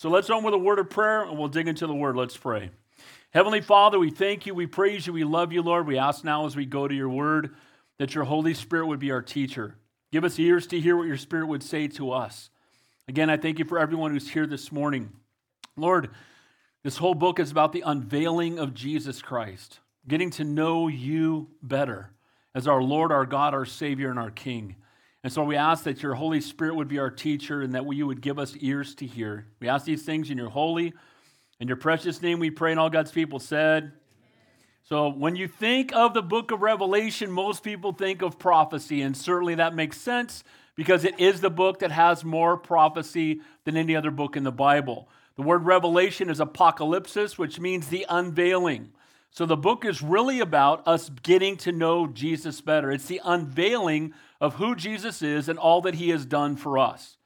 So let's open with a word of prayer and we'll dig into the word. Let's pray. Heavenly Father, we thank you, we praise you, we love you, Lord. We ask now as we go to your word that your Holy Spirit would be our teacher. Give us ears to hear what your Spirit would say to us. Again, I thank you for everyone who's here this morning. Lord, this whole book is about the unveiling of Jesus Christ, getting to know you better as our Lord, our God, our Savior, and our King. And so we ask that your Holy Spirit would be our teacher and that you would give us ears to hear. We ask these things in your holy and your precious name we pray, and all God's people said. So when you think of the book of Revelation, most people think of prophecy, and certainly that makes sense because it is the book that has more prophecy than any other book in the Bible. The word revelation is apocalypsis, which means the unveiling. So the book is really about us getting to know Jesus better. It's the unveiling of who Jesus is and all that he has done for us.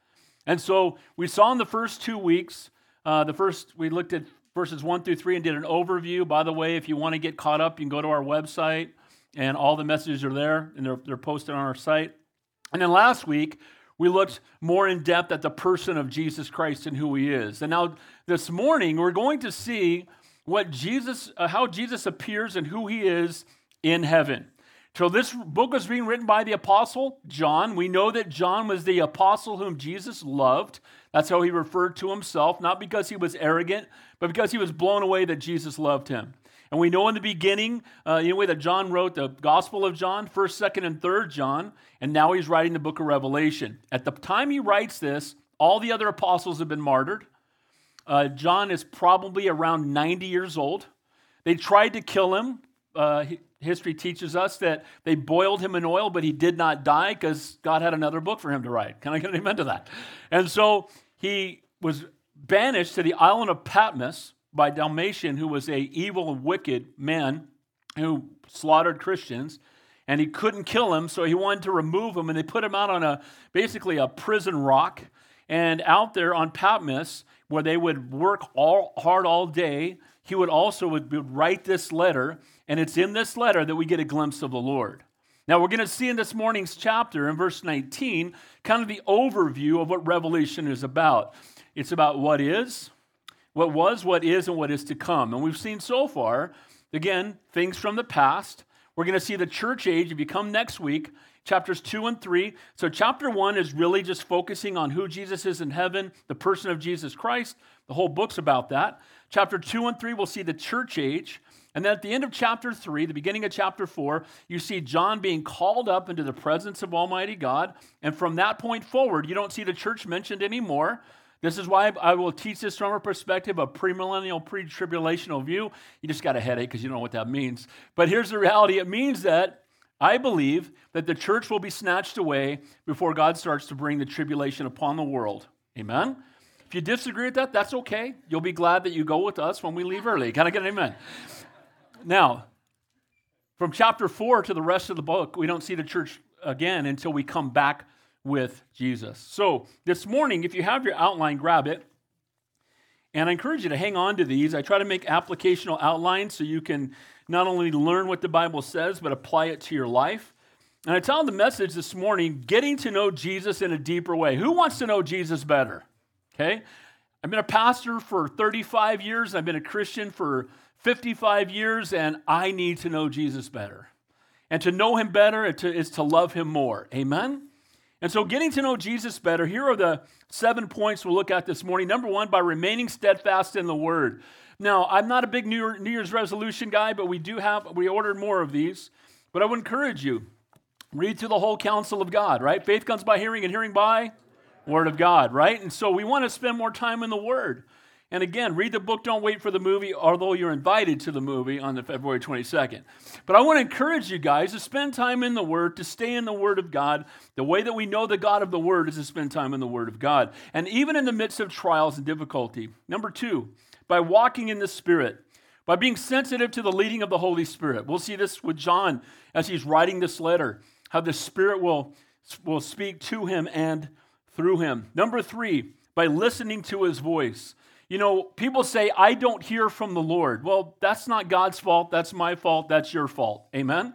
And so we saw in the first two weeks, uh, the first, we looked at verses one through three and did an overview. By the way, if you want to get caught up, you can go to our website and all the messages are there and they're, they're posted on our site. And then last week, we looked more in depth at the person of Jesus Christ and who he is. And now this morning, we're going to see what Jesus, uh, how Jesus appears and who he is in heaven. So this book was being written by the apostle John. We know that John was the apostle whom Jesus loved. That's how he referred to himself, not because he was arrogant, but because he was blown away that Jesus loved him. And we know in the beginning, uh, in the way that John wrote the Gospel of John, 1st, 2nd, and 3rd John, and now he's writing the book of Revelation. At the time he writes this, all the other apostles have been martyred. Uh, John is probably around 90 years old. They tried to kill him. Uh, history teaches us that they boiled him in oil, but he did not die because God had another book for him to write. Can I get an amen to that? And so he was banished to the island of Patmos by Domitian, who was a evil and wicked man who slaughtered Christians. And he couldn't kill him, so he wanted to remove him, and they put him out on a basically a prison rock. And out there on Patmos, where they would work all hard all day, he would also would, would write this letter and it's in this letter that we get a glimpse of the Lord. Now, we're going to see in this morning's chapter, in verse 19, kind of the overview of what Revelation is about. It's about what is, what was, what is, and what is to come. And we've seen so far, again, things from the past. We're going to see the church age if you come next week, chapters 2 and 3. So, chapter 1 is really just focusing on who Jesus is in heaven, the person of Jesus Christ. The whole book's about that. Chapter 2 and 3, we'll see the church age. And then at the end of chapter 3, the beginning of chapter 4, you see John being called up into the presence of Almighty God. And from that point forward, you don't see the church mentioned anymore. This is why I will teach this from a perspective of premillennial, pre tribulational view. You just got a headache because you don't know what that means. But here's the reality it means that I believe that the church will be snatched away before God starts to bring the tribulation upon the world. Amen? If you disagree with that, that's okay. You'll be glad that you go with us when we leave early. Can I get an amen? Now, from chapter 4 to the rest of the book, we don't see the church again until we come back with Jesus. So, this morning, if you have your outline, grab it. And I encourage you to hang on to these. I try to make applicational outlines so you can not only learn what the Bible says, but apply it to your life. And I tell the message this morning getting to know Jesus in a deeper way. Who wants to know Jesus better? Okay? I've been a pastor for 35 years, I've been a Christian for 55 years, and I need to know Jesus better. And to know him better is to love him more. Amen? And so, getting to know Jesus better, here are the seven points we'll look at this morning. Number one, by remaining steadfast in the word. Now, I'm not a big New Year's resolution guy, but we do have, we ordered more of these. But I would encourage you, read through the whole counsel of God, right? Faith comes by hearing, and hearing by Word of God, right? And so we want to spend more time in the Word. And again, read the book, don't wait for the movie, although you're invited to the movie on the February 22nd. But I want to encourage you guys to spend time in the Word, to stay in the Word of God. The way that we know the God of the Word is to spend time in the Word of God. And even in the midst of trials and difficulty. Number two, by walking in the Spirit, by being sensitive to the leading of the Holy Spirit. We'll see this with John as he's writing this letter, how the Spirit will, will speak to him and through him. Number three, by listening to his voice. You know, people say, I don't hear from the Lord. Well, that's not God's fault. That's my fault. That's your fault. Amen?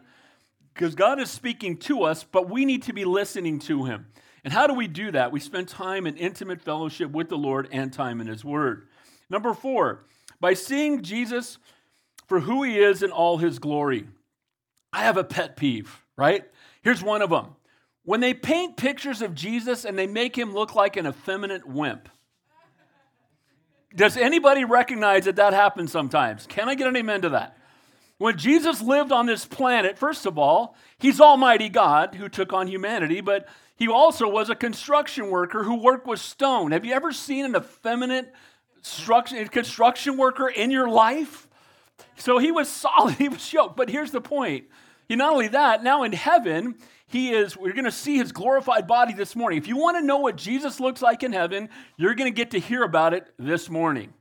Because God is speaking to us, but we need to be listening to him. And how do we do that? We spend time in intimate fellowship with the Lord and time in His Word. Number four, by seeing Jesus for who He is in all His glory. I have a pet peeve, right? Here's one of them. When they paint pictures of Jesus and they make him look like an effeminate wimp. Does anybody recognize that that happens sometimes? Can I get an amen to that? When Jesus lived on this planet, first of all, he's Almighty God who took on humanity, but he also was a construction worker who worked with stone. Have you ever seen an effeminate construction worker in your life? So he was solid, he was yoked. But here's the point. He not only that, now in heaven, he is, we're going to see his glorified body this morning. If you want to know what Jesus looks like in heaven, you're going to get to hear about it this morning.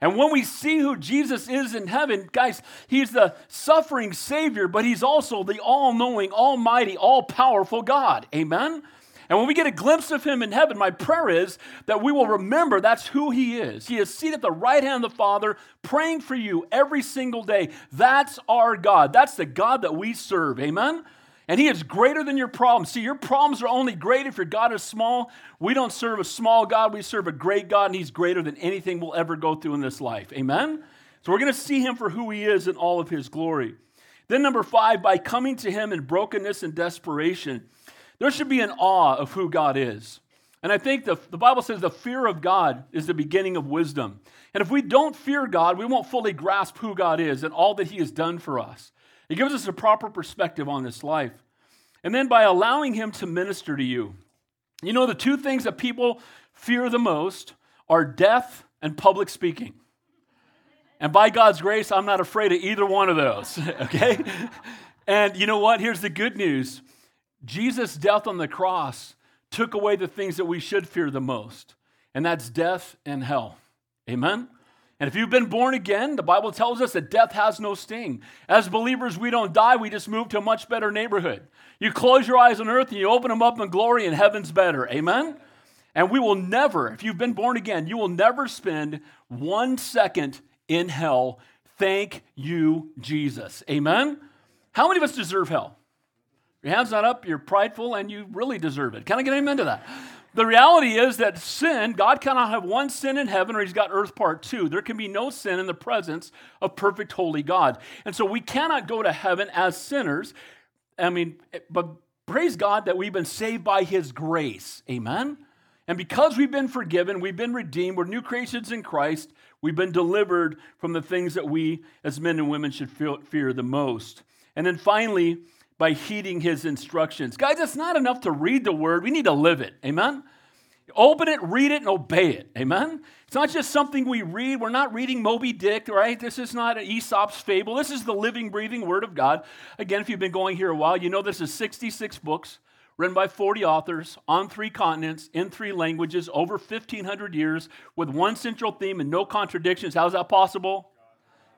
And when we see who Jesus is in heaven, guys, he's the suffering Savior, but he's also the all knowing, almighty, all powerful God. Amen? And when we get a glimpse of him in heaven, my prayer is that we will remember that's who he is. He is seated at the right hand of the Father, praying for you every single day. That's our God. That's the God that we serve. Amen? And he is greater than your problems. See, your problems are only great if your God is small. We don't serve a small God, we serve a great God, and he's greater than anything we'll ever go through in this life. Amen? So we're going to see him for who he is in all of his glory. Then, number five, by coming to him in brokenness and desperation, there should be an awe of who God is. And I think the, the Bible says the fear of God is the beginning of wisdom. And if we don't fear God, we won't fully grasp who God is and all that he has done for us. It gives us a proper perspective on this life. And then by allowing Him to minister to you. You know, the two things that people fear the most are death and public speaking. And by God's grace, I'm not afraid of either one of those, okay? And you know what? Here's the good news Jesus' death on the cross took away the things that we should fear the most, and that's death and hell. Amen? And if you've been born again, the Bible tells us that death has no sting. As believers, we don't die, we just move to a much better neighborhood. You close your eyes on earth and you open them up in glory, and heaven's better. Amen? And we will never, if you've been born again, you will never spend one second in hell. Thank you, Jesus. Amen? How many of us deserve hell? Your hand's not up, you're prideful, and you really deserve it. Can I get amen to that? The reality is that sin, God cannot have one sin in heaven or he's got earth part two. There can be no sin in the presence of perfect holy God. And so we cannot go to heaven as sinners. I mean, but praise God that we've been saved by his grace. Amen. And because we've been forgiven, we've been redeemed, we're new creations in Christ, we've been delivered from the things that we as men and women should fear the most. And then finally, by heeding his instructions. Guys, it's not enough to read the word, we need to live it. Amen? Open it, read it, and obey it. Amen? It's not just something we read. We're not reading Moby Dick, right? This is not Aesop's fable. This is the living, breathing Word of God. Again, if you've been going here a while, you know this is 66 books written by 40 authors on three continents, in three languages, over 1,500 years, with one central theme and no contradictions. How's that possible?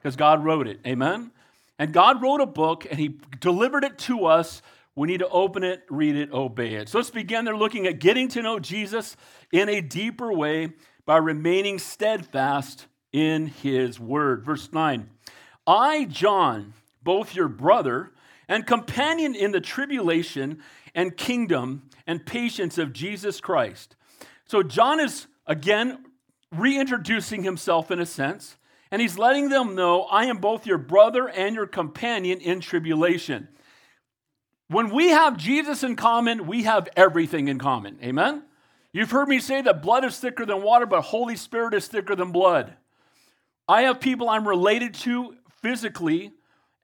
Because God wrote it. Amen? And God wrote a book and He delivered it to us. We need to open it, read it, obey it. So let's begin there looking at getting to know Jesus in a deeper way by remaining steadfast in His word. Verse 9 I, John, both your brother and companion in the tribulation and kingdom and patience of Jesus Christ. So John is again reintroducing himself in a sense. And he's letting them know, I am both your brother and your companion in tribulation. When we have Jesus in common, we have everything in common. Amen? You've heard me say that blood is thicker than water, but Holy Spirit is thicker than blood. I have people I'm related to physically,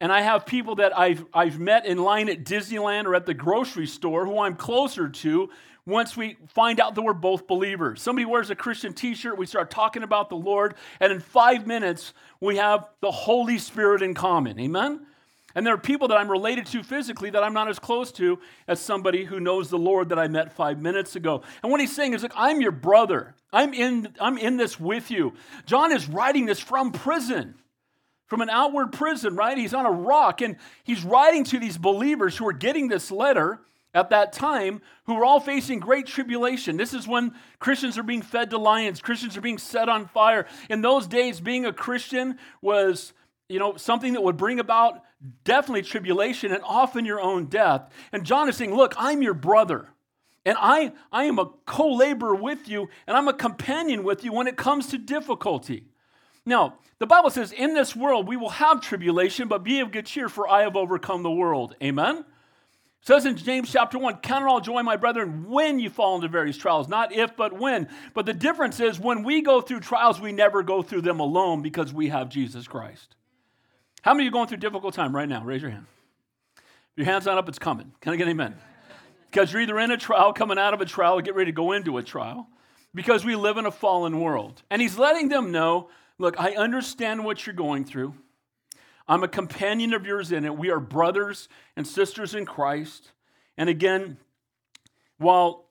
and I have people that I've, I've met in line at Disneyland or at the grocery store who I'm closer to once we find out that we're both believers. Somebody wears a Christian t shirt, we start talking about the Lord, and in five minutes, we have the Holy Spirit in common. Amen? And there are people that I'm related to physically that I'm not as close to as somebody who knows the Lord that I met five minutes ago. And what he's saying is, like, I'm your brother. I'm in, I'm in this with you. John is writing this from prison, from an outward prison, right? He's on a rock and he's writing to these believers who are getting this letter at that time who were all facing great tribulation. This is when Christians are being fed to lions, Christians are being set on fire. In those days, being a Christian was, you know, something that would bring about definitely tribulation and often your own death. And John is saying, Look, I'm your brother. And I, I am a co laborer with you, and I'm a companion with you when it comes to difficulty. Now, the Bible says, In this world we will have tribulation, but be of good cheer, for I have overcome the world. Amen? It says in James chapter 1, Count it all joy, my brethren, when you fall into various trials. Not if, but when. But the difference is when we go through trials, we never go through them alone because we have Jesus Christ. How many of you going through difficult time right now? Raise your hand. If your hand's not up, it's coming. Can I get amen? Because you're either in a trial, coming out of a trial, or get ready to go into a trial. Because we live in a fallen world. And he's letting them know look, I understand what you're going through. I'm a companion of yours in it. We are brothers and sisters in Christ. And again, while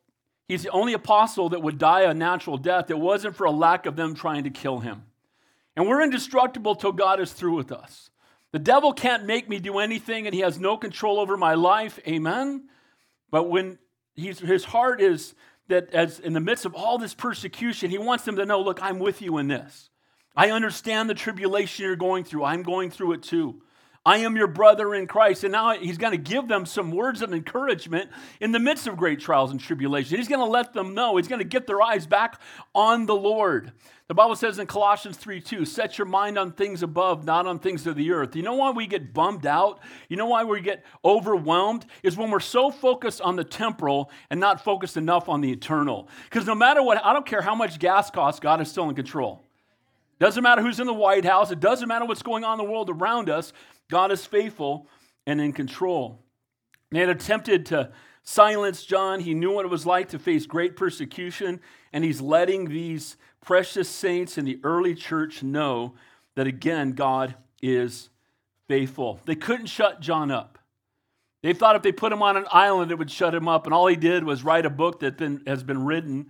he's the only apostle that would die a natural death, it wasn't for a lack of them trying to kill him. And we're indestructible till God is through with us. The devil can't make me do anything, and he has no control over my life. Amen. But when his heart is that as in the midst of all this persecution, he wants them to know, look, I'm with you in this. I understand the tribulation you're going through. I'm going through it too. I am your brother in Christ. And now he's going to give them some words of encouragement in the midst of great trials and tribulation. He's going to let them know. He's going to get their eyes back on the Lord. The Bible says in Colossians 3 2, set your mind on things above, not on things of the earth. You know why we get bummed out? You know why we get overwhelmed? Is when we're so focused on the temporal and not focused enough on the eternal. Because no matter what, I don't care how much gas costs, God is still in control. Doesn't matter who's in the White House, it doesn't matter what's going on in the world around us, God is faithful and in control. They had attempted to silence John. He knew what it was like to face great persecution, and he's letting these precious saints in the early church know that again, God is faithful. They couldn't shut John up. They thought if they put him on an island, it would shut him up. And all he did was write a book that has been written,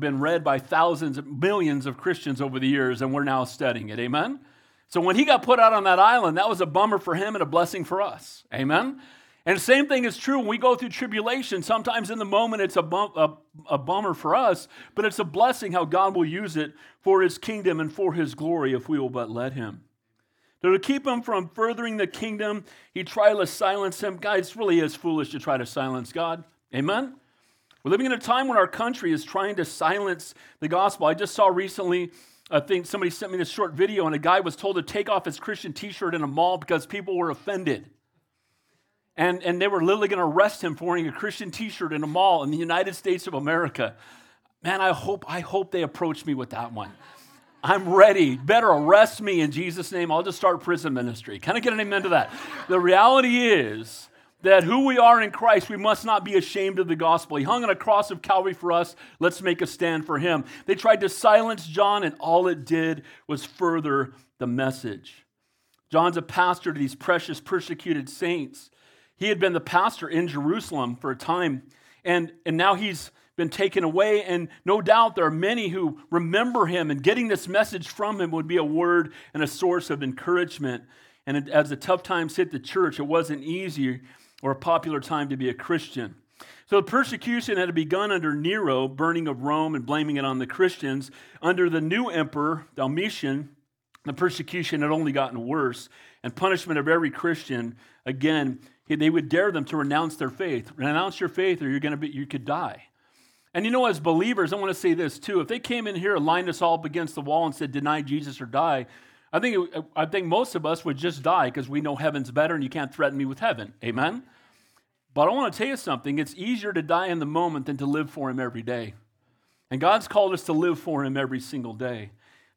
been read by thousands, millions of Christians over the years, and we're now studying it. Amen? So when he got put out on that island, that was a bummer for him and a blessing for us. Amen? And the same thing is true when we go through tribulation. Sometimes in the moment it's a, bum, a, a, bummer for us, but it's a blessing how God will use it for his kingdom and for his glory if we will but let him. So to keep him from furthering the kingdom, he tried to silence him. Guys, it really is foolish to try to silence God. Amen? We're living in a time when our country is trying to silence the gospel. I just saw recently, I think somebody sent me this short video, and a guy was told to take off his Christian t shirt in a mall because people were offended and, and they were literally going to arrest him for wearing a Christian t-shirt in a mall in the United States of America. Man, I hope, I hope they approach me with that one. I'm ready. Better arrest me in Jesus' name. I'll just start prison ministry. Can I get an amen to that? The reality is that who we are in Christ, we must not be ashamed of the gospel. He hung on a cross of Calvary for us. Let's make a stand for him. They tried to silence John, and all it did was further the message. John's a pastor to these precious persecuted saints. He had been the pastor in Jerusalem for a time, and, and now he's been taken away. And no doubt there are many who remember him, and getting this message from him would be a word and a source of encouragement. And as the tough times hit the church, it wasn't easy or a popular time to be a Christian. So the persecution had begun under Nero, burning of Rome and blaming it on the Christians. Under the new emperor, Domitian, the persecution had only gotten worse, and punishment of every Christian, again, they would dare them to renounce their faith. Renounce your faith or you're to be, you could die. And you know, as believers, I want to say this too. If they came in here and lined us all up against the wall and said, deny Jesus or die, I think, it, I think most of us would just die because we know heaven's better and you can't threaten me with heaven. Amen? But I want to tell you something. It's easier to die in the moment than to live for Him every day. And God's called us to live for Him every single day.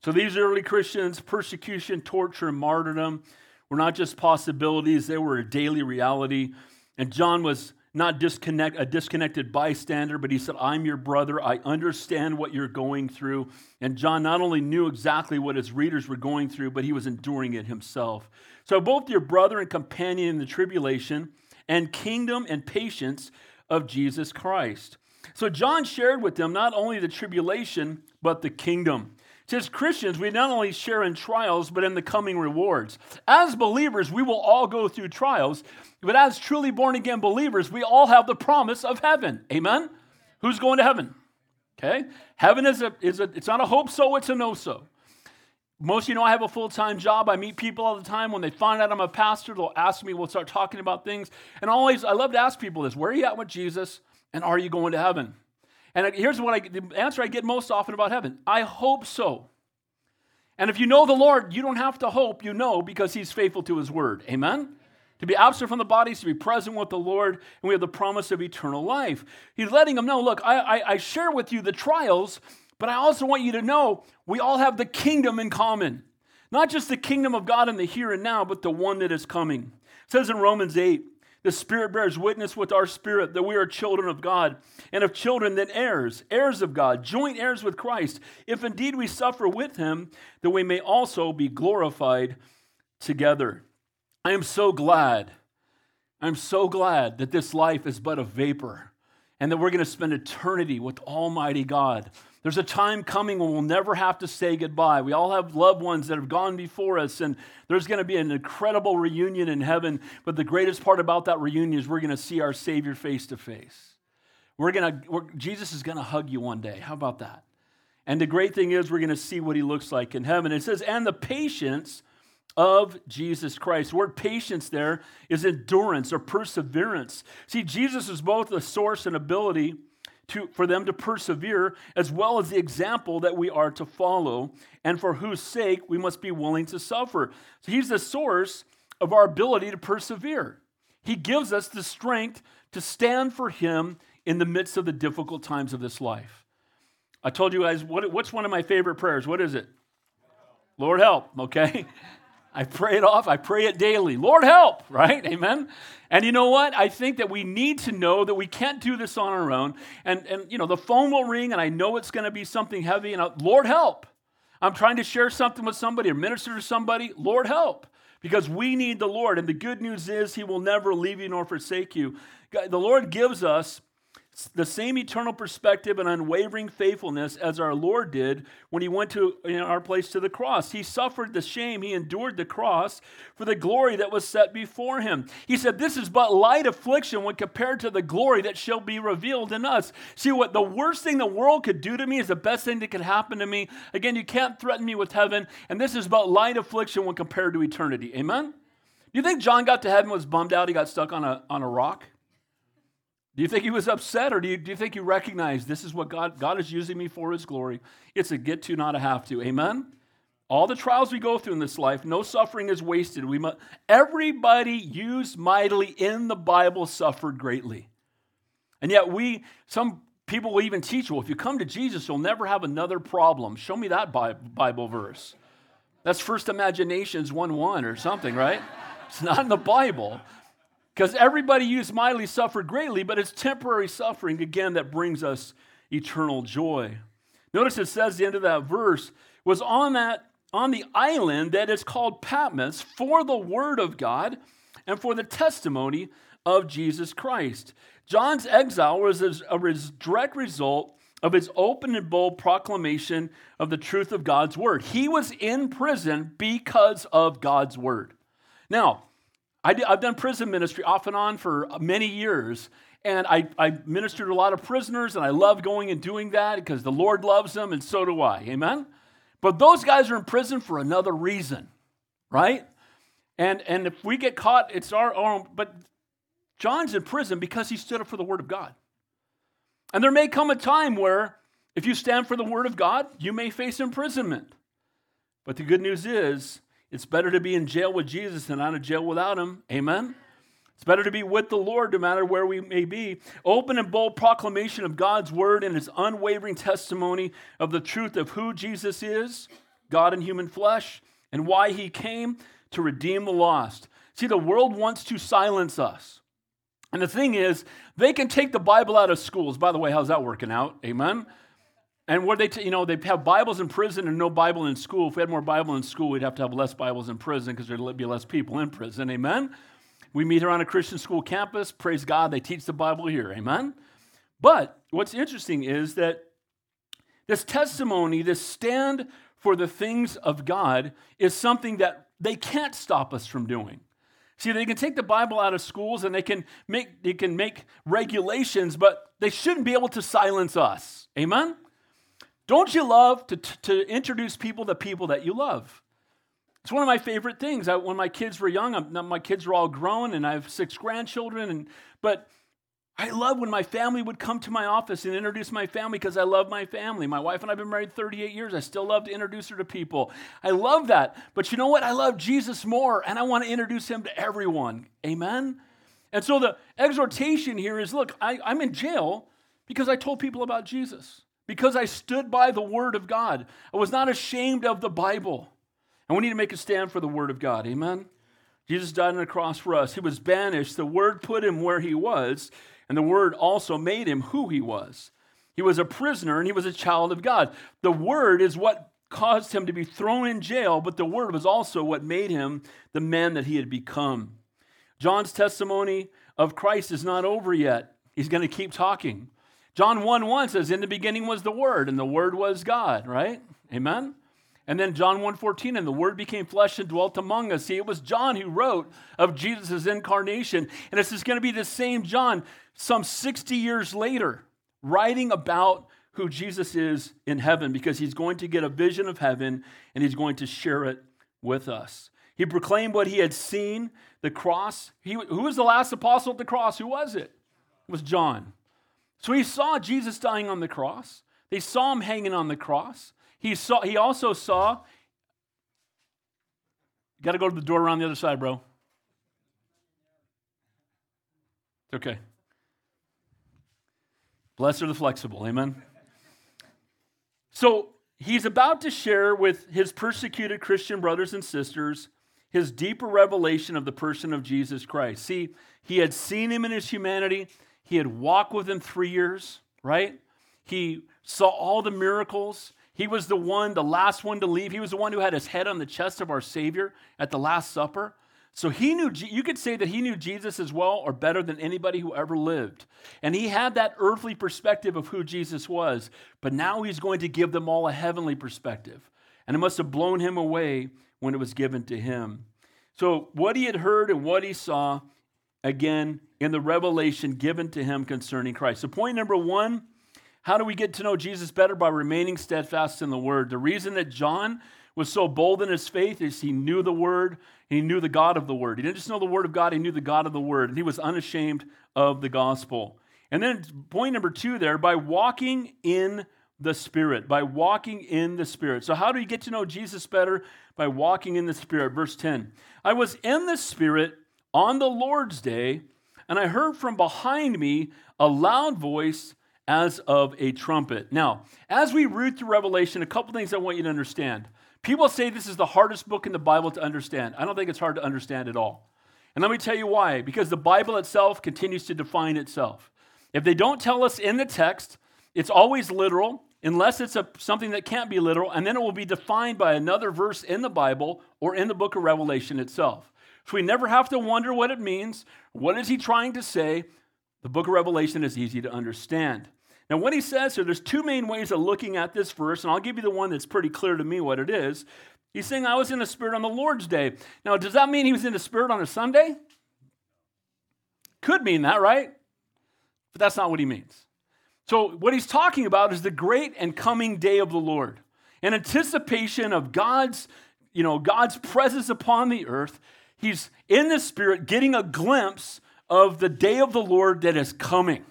So these early Christians, persecution, torture, and martyrdom, were not just possibilities, they were a daily reality. And John was not disconnect, a disconnected bystander, but he said, I'm your brother. I understand what you're going through. And John not only knew exactly what his readers were going through, but he was enduring it himself. So, both your brother and companion in the tribulation, and kingdom and patience of Jesus Christ. So, John shared with them not only the tribulation, but the kingdom. As Christians, we not only share in trials, but in the coming rewards. As believers, we will all go through trials, but as truly born again believers, we all have the promise of heaven. Amen? Who's going to heaven? Okay? Heaven is a, is a it's not a hope so, it's a know so. Most of you know I have a full time job. I meet people all the time. When they find out I'm a pastor, they'll ask me, we'll start talking about things. And always, I love to ask people this where are you at with Jesus? And are you going to heaven? And here's what I, the answer I get most often about heaven I hope so. And if you know the Lord, you don't have to hope, you know, because He's faithful to His word. Amen? To be absent from the bodies, to be present with the Lord, and we have the promise of eternal life. He's letting them know look, I, I, I share with you the trials, but I also want you to know we all have the kingdom in common. Not just the kingdom of God in the here and now, but the one that is coming. It says in Romans 8, the Spirit bears witness with our spirit that we are children of God, and of children, then heirs, heirs of God, joint heirs with Christ, if indeed we suffer with him, that we may also be glorified together. I am so glad, I'm so glad that this life is but a vapor, and that we're going to spend eternity with Almighty God. There's a time coming when we'll never have to say goodbye. We all have loved ones that have gone before us, and there's going to be an incredible reunion in heaven. But the greatest part about that reunion is we're going to see our Savior face to face. We're going to, Jesus is going to hug you one day. How about that? And the great thing is, we're going to see what he looks like in heaven. It says, and the patience of Jesus Christ. The word patience there is endurance or perseverance. See, Jesus is both the source and ability to, for them to persevere, as well as the example that we are to follow, and for whose sake we must be willing to suffer. So he's the source of our ability to persevere. He gives us the strength to stand for him in the midst of the difficult times of this life. I told you guys, what, what's one of my favorite prayers? What is it? Lord help, okay? I pray it off. I pray it daily. Lord help, right? Amen. And you know what? I think that we need to know that we can't do this on our own. And, and you know, the phone will ring and I know it's going to be something heavy. And I, Lord help. I'm trying to share something with somebody or minister to somebody. Lord help. Because we need the Lord. And the good news is he will never leave you nor forsake you. The Lord gives us the same eternal perspective and unwavering faithfulness as our Lord did when he went to our place to the cross. He suffered the shame, he endured the cross for the glory that was set before him. He said, This is but light affliction when compared to the glory that shall be revealed in us. See, what the worst thing the world could do to me is the best thing that could happen to me. Again, you can't threaten me with heaven, and this is but light affliction when compared to eternity. Amen? Do you think John got to heaven was bummed out he got stuck on a, on a rock? Do you think he was upset or do you, do you think he recognized this is what God, God is using me for his glory? It's a get to, not a have to. Amen? All the trials we go through in this life, no suffering is wasted. We must, everybody used mightily in the Bible suffered greatly. And yet we, some people will even teach, well, if you come to Jesus, you'll never have another problem. Show me that Bible verse. That's First Imaginations 1 1 or something, right? It's not in the Bible. Because everybody used mightily suffered greatly, but it's temporary suffering, again, that brings us eternal joy. Notice it says the end of that verse was on that on the island that is called Patmos for the word of God and for the testimony of Jesus Christ. John's exile was a direct result of his open and bold proclamation of the truth of God's word. He was in prison because of God's word. Now, I have done prison ministry off and on for many years, and I, I ministered to a lot of prisoners, and I love going and doing that because the Lord loves them, and so do I. Amen? But those guys are in prison for another reason, right? And, and if we get caught, it's our own. But John's in prison because he stood up for the Word of God. And there may come a time where, if you stand for the Word of God, you may face imprisonment. But the good news is, it's better to be in jail with Jesus than out of jail without him. Amen? It's better to be with the Lord no matter where we may be. Open and bold proclamation of God's word and his unwavering testimony of the truth of who Jesus is, God in human flesh, and why he came to redeem the lost. See, the world wants to silence us. And the thing is, they can take the Bible out of schools. By the way, how's that working out? Amen? And where they, t- you know, they have Bibles in prison and no Bible in school. If we had more Bible in school, we'd have to have less Bibles in prison because there'd be less people in prison. Amen. We meet here on a Christian school campus. Praise God, they teach the Bible here. Amen. But what's interesting is that this testimony, this stand for the things of God, is something that they can't stop us from doing. See, they can take the Bible out of schools and they can make they can make regulations, but they shouldn't be able to silence us. Amen. Don't you love to, to introduce people to people that you love? It's one of my favorite things. I, when my kids were young, I'm, my kids are all grown, and I have six grandchildren. And but I love when my family would come to my office and introduce my family because I love my family. My wife and I have been married 38 years. I still love to introduce her to people. I love that. But you know what? I love Jesus more and I want to introduce him to everyone. Amen? And so the exhortation here is look, I, I'm in jail because I told people about Jesus, because I stood by the Word of God. I was not ashamed of the Bible. And we need to make a stand for the Word of God. Amen? Jesus died on the cross for us. He was banished. The Word put him where he was and the Word also made him who he was. He was a prisoner and he was a child of God. The Word is what caused him to be thrown in jail, but the Word was also what made him the man that he had become. John's testimony of Christ is not over yet. He's going to keep talking. John 1 1 says, In the beginning was the Word, and the Word was God, right? Amen? And then John 1:14 and the word became flesh and dwelt among us. See, it was John who wrote of Jesus' incarnation. And this is going to be the same John some 60 years later writing about who Jesus is in heaven because he's going to get a vision of heaven and he's going to share it with us. He proclaimed what he had seen, the cross. He, who was the last apostle at the cross? Who was it? It was John. So he saw Jesus dying on the cross. They saw him hanging on the cross. He, saw, he also saw, You got to go to the door around the other side, bro. It's okay. Blessed are the flexible, amen? So he's about to share with his persecuted Christian brothers and sisters his deeper revelation of the person of Jesus Christ. See, he had seen him in his humanity, he had walked with him three years, right? He saw all the miracles. He was the one, the last one to leave. He was the one who had his head on the chest of our Savior at the Last Supper. So he knew, you could say that he knew Jesus as well or better than anybody who ever lived. And he had that earthly perspective of who Jesus was, but now he's going to give them all a heavenly perspective. And it must have blown him away when it was given to him. So, what he had heard and what he saw, again, in the revelation given to him concerning Christ. So, point number one how do we get to know Jesus better? By remaining steadfast in the Word. The reason that John was so bold in his faith is he knew the Word he knew the God of the Word. He didn't just know the Word of God, he knew the God of the Word, and he was unashamed of the gospel. And then, point number two there, by walking in the Spirit, by walking in the Spirit. So, how do you get to know Jesus better? By walking in the Spirit. Verse 10 I was in the Spirit on the Lord's day, and I heard from behind me a loud voice as of a trumpet. Now, as we read through Revelation, a couple things I want you to understand. People say this is the hardest book in the Bible to understand. I don't think it's hard to understand at all. And let me tell you why. Because the Bible itself continues to define itself. If they don't tell us in the text, it's always literal, unless it's a, something that can't be literal, and then it will be defined by another verse in the Bible or in the book of Revelation itself. So we never have to wonder what it means. What is he trying to say? The book of Revelation is easy to understand. Now, what he says here, there's two main ways of looking at this verse, and I'll give you the one that's pretty clear to me what it is. He's saying, I was in the Spirit on the Lord's day. Now, does that mean he was in the Spirit on a Sunday? Could mean that, right? But that's not what he means. So, what he's talking about is the great and coming day of the Lord, an anticipation of God's, you know, God's presence upon the earth. He's in the Spirit getting a glimpse of the day of the Lord that is coming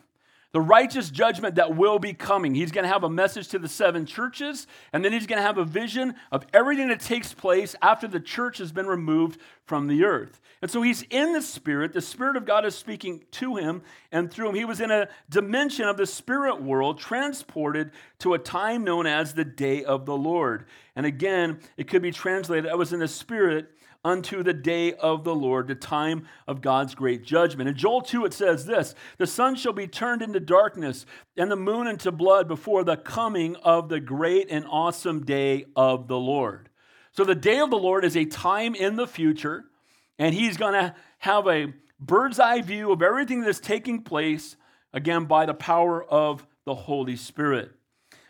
the righteous judgment that will be coming. He's going to have a message to the seven churches, and then he's going to have a vision of everything that takes place after the church has been removed from the earth. And so he's in the Spirit. The Spirit of God is speaking to him and through him. He was in a dimension of the spirit world, transported to a time known as the day of the Lord. And again, it could be translated I was in the Spirit unto the day of the Lord, the time of God's great judgment. In Joel 2, it says this The sun shall be turned into darkness, and the moon into blood before the coming of the great and awesome day of the Lord. So, the day of the Lord is a time in the future, and He's going to have a bird's eye view of everything that's taking place, again, by the power of the Holy Spirit.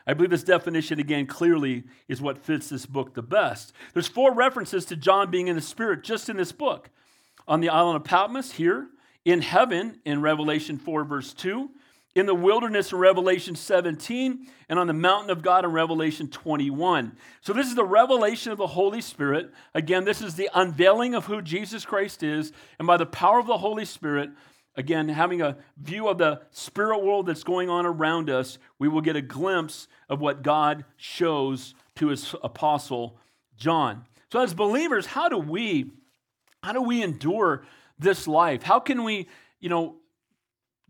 I believe this definition, again, clearly is what fits this book the best. There's four references to John being in the Spirit just in this book. On the island of Patmos, here, in heaven, in Revelation 4, verse 2, in the wilderness in Revelation 17, and on the mountain of God in Revelation 21. So, this is the revelation of the Holy Spirit. Again, this is the unveiling of who Jesus Christ is, and by the power of the Holy Spirit, again, having a view of the spirit world that's going on around us, we will get a glimpse of what God shows to his apostle John. So as believers, how do we how do we endure this life? How can we, you know,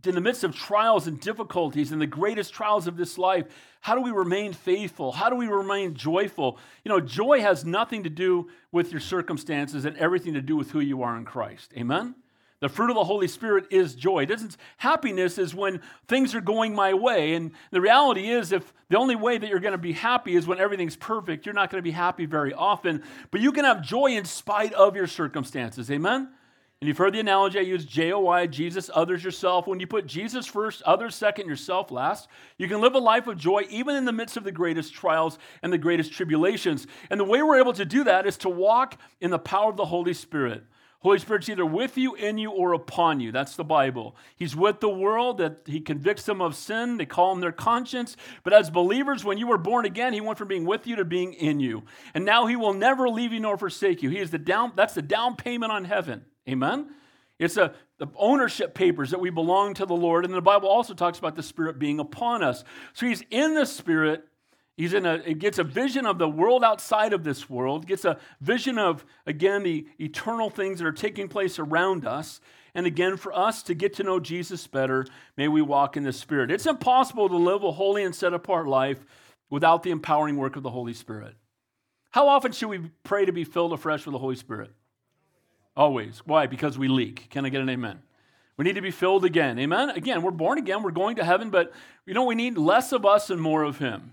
in the midst of trials and difficulties and the greatest trials of this life, how do we remain faithful? How do we remain joyful? You know, joy has nothing to do with your circumstances and everything to do with who you are in Christ. Amen? The fruit of the Holy Spirit is joy. It isn't, happiness is when things are going my way. And the reality is, if the only way that you're going to be happy is when everything's perfect, you're not going to be happy very often. But you can have joy in spite of your circumstances. Amen? And you've heard the analogy I use JOY, Jesus, others, yourself. When you put Jesus first, others second, yourself last, you can live a life of joy even in the midst of the greatest trials and the greatest tribulations. And the way we're able to do that is to walk in the power of the Holy Spirit. Holy Spirit's either with you, in you, or upon you. That's the Bible. He's with the world, that He convicts them of sin. They call Him their conscience. But as believers, when you were born again, He went from being with you to being in you. And now He will never leave you nor forsake you. He is the down, that's the down payment on heaven. Amen? It's a, the ownership papers that we belong to the Lord. And the Bible also talks about the Spirit being upon us. So He's in the Spirit He's in a, it gets a vision of the world outside of this world, gets a vision of, again, the eternal things that are taking place around us. And again, for us to get to know Jesus better, may we walk in the Spirit. It's impossible to live a holy and set apart life without the empowering work of the Holy Spirit. How often should we pray to be filled afresh with the Holy Spirit? Always. Why? Because we leak. Can I get an amen? We need to be filled again. Amen? Again, we're born again, we're going to heaven, but you know, we need less of us and more of Him.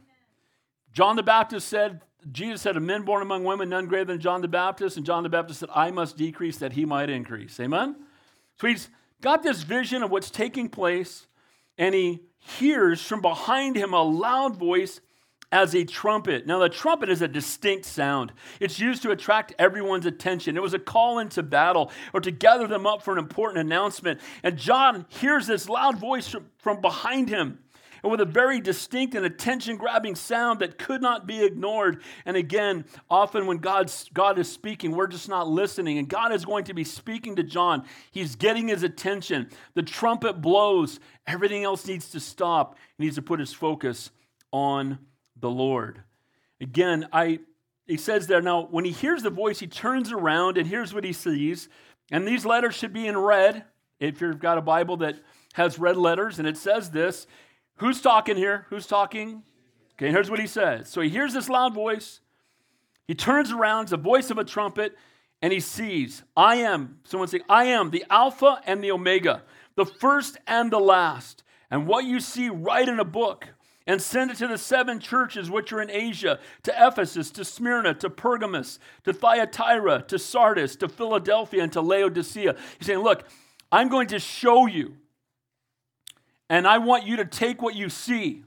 John the Baptist said, Jesus said, a men born among women, none greater than John the Baptist. And John the Baptist said, I must decrease that he might increase. Amen? So he's got this vision of what's taking place, and he hears from behind him a loud voice as a trumpet. Now, the trumpet is a distinct sound. It's used to attract everyone's attention. It was a call into battle or to gather them up for an important announcement. And John hears this loud voice from behind him and with a very distinct and attention grabbing sound that could not be ignored. And again, often when God's, God is speaking, we're just not listening. And God is going to be speaking to John. He's getting his attention. The trumpet blows. Everything else needs to stop. He needs to put his focus on the Lord. Again, I he says there now when he hears the voice he turns around and here's what he sees and these letters should be in red if you've got a bible that has red letters and it says this Who's talking here? Who's talking? Okay, here's what he says. So he hears this loud voice. He turns around, it's the voice of a trumpet, and he sees, I am, someone say, I am the Alpha and the Omega, the first and the last. And what you see, write in a book and send it to the seven churches which are in Asia to Ephesus, to Smyrna, to Pergamos, to Thyatira, to Sardis, to Philadelphia, and to Laodicea. He's saying, Look, I'm going to show you and I want you to take what you see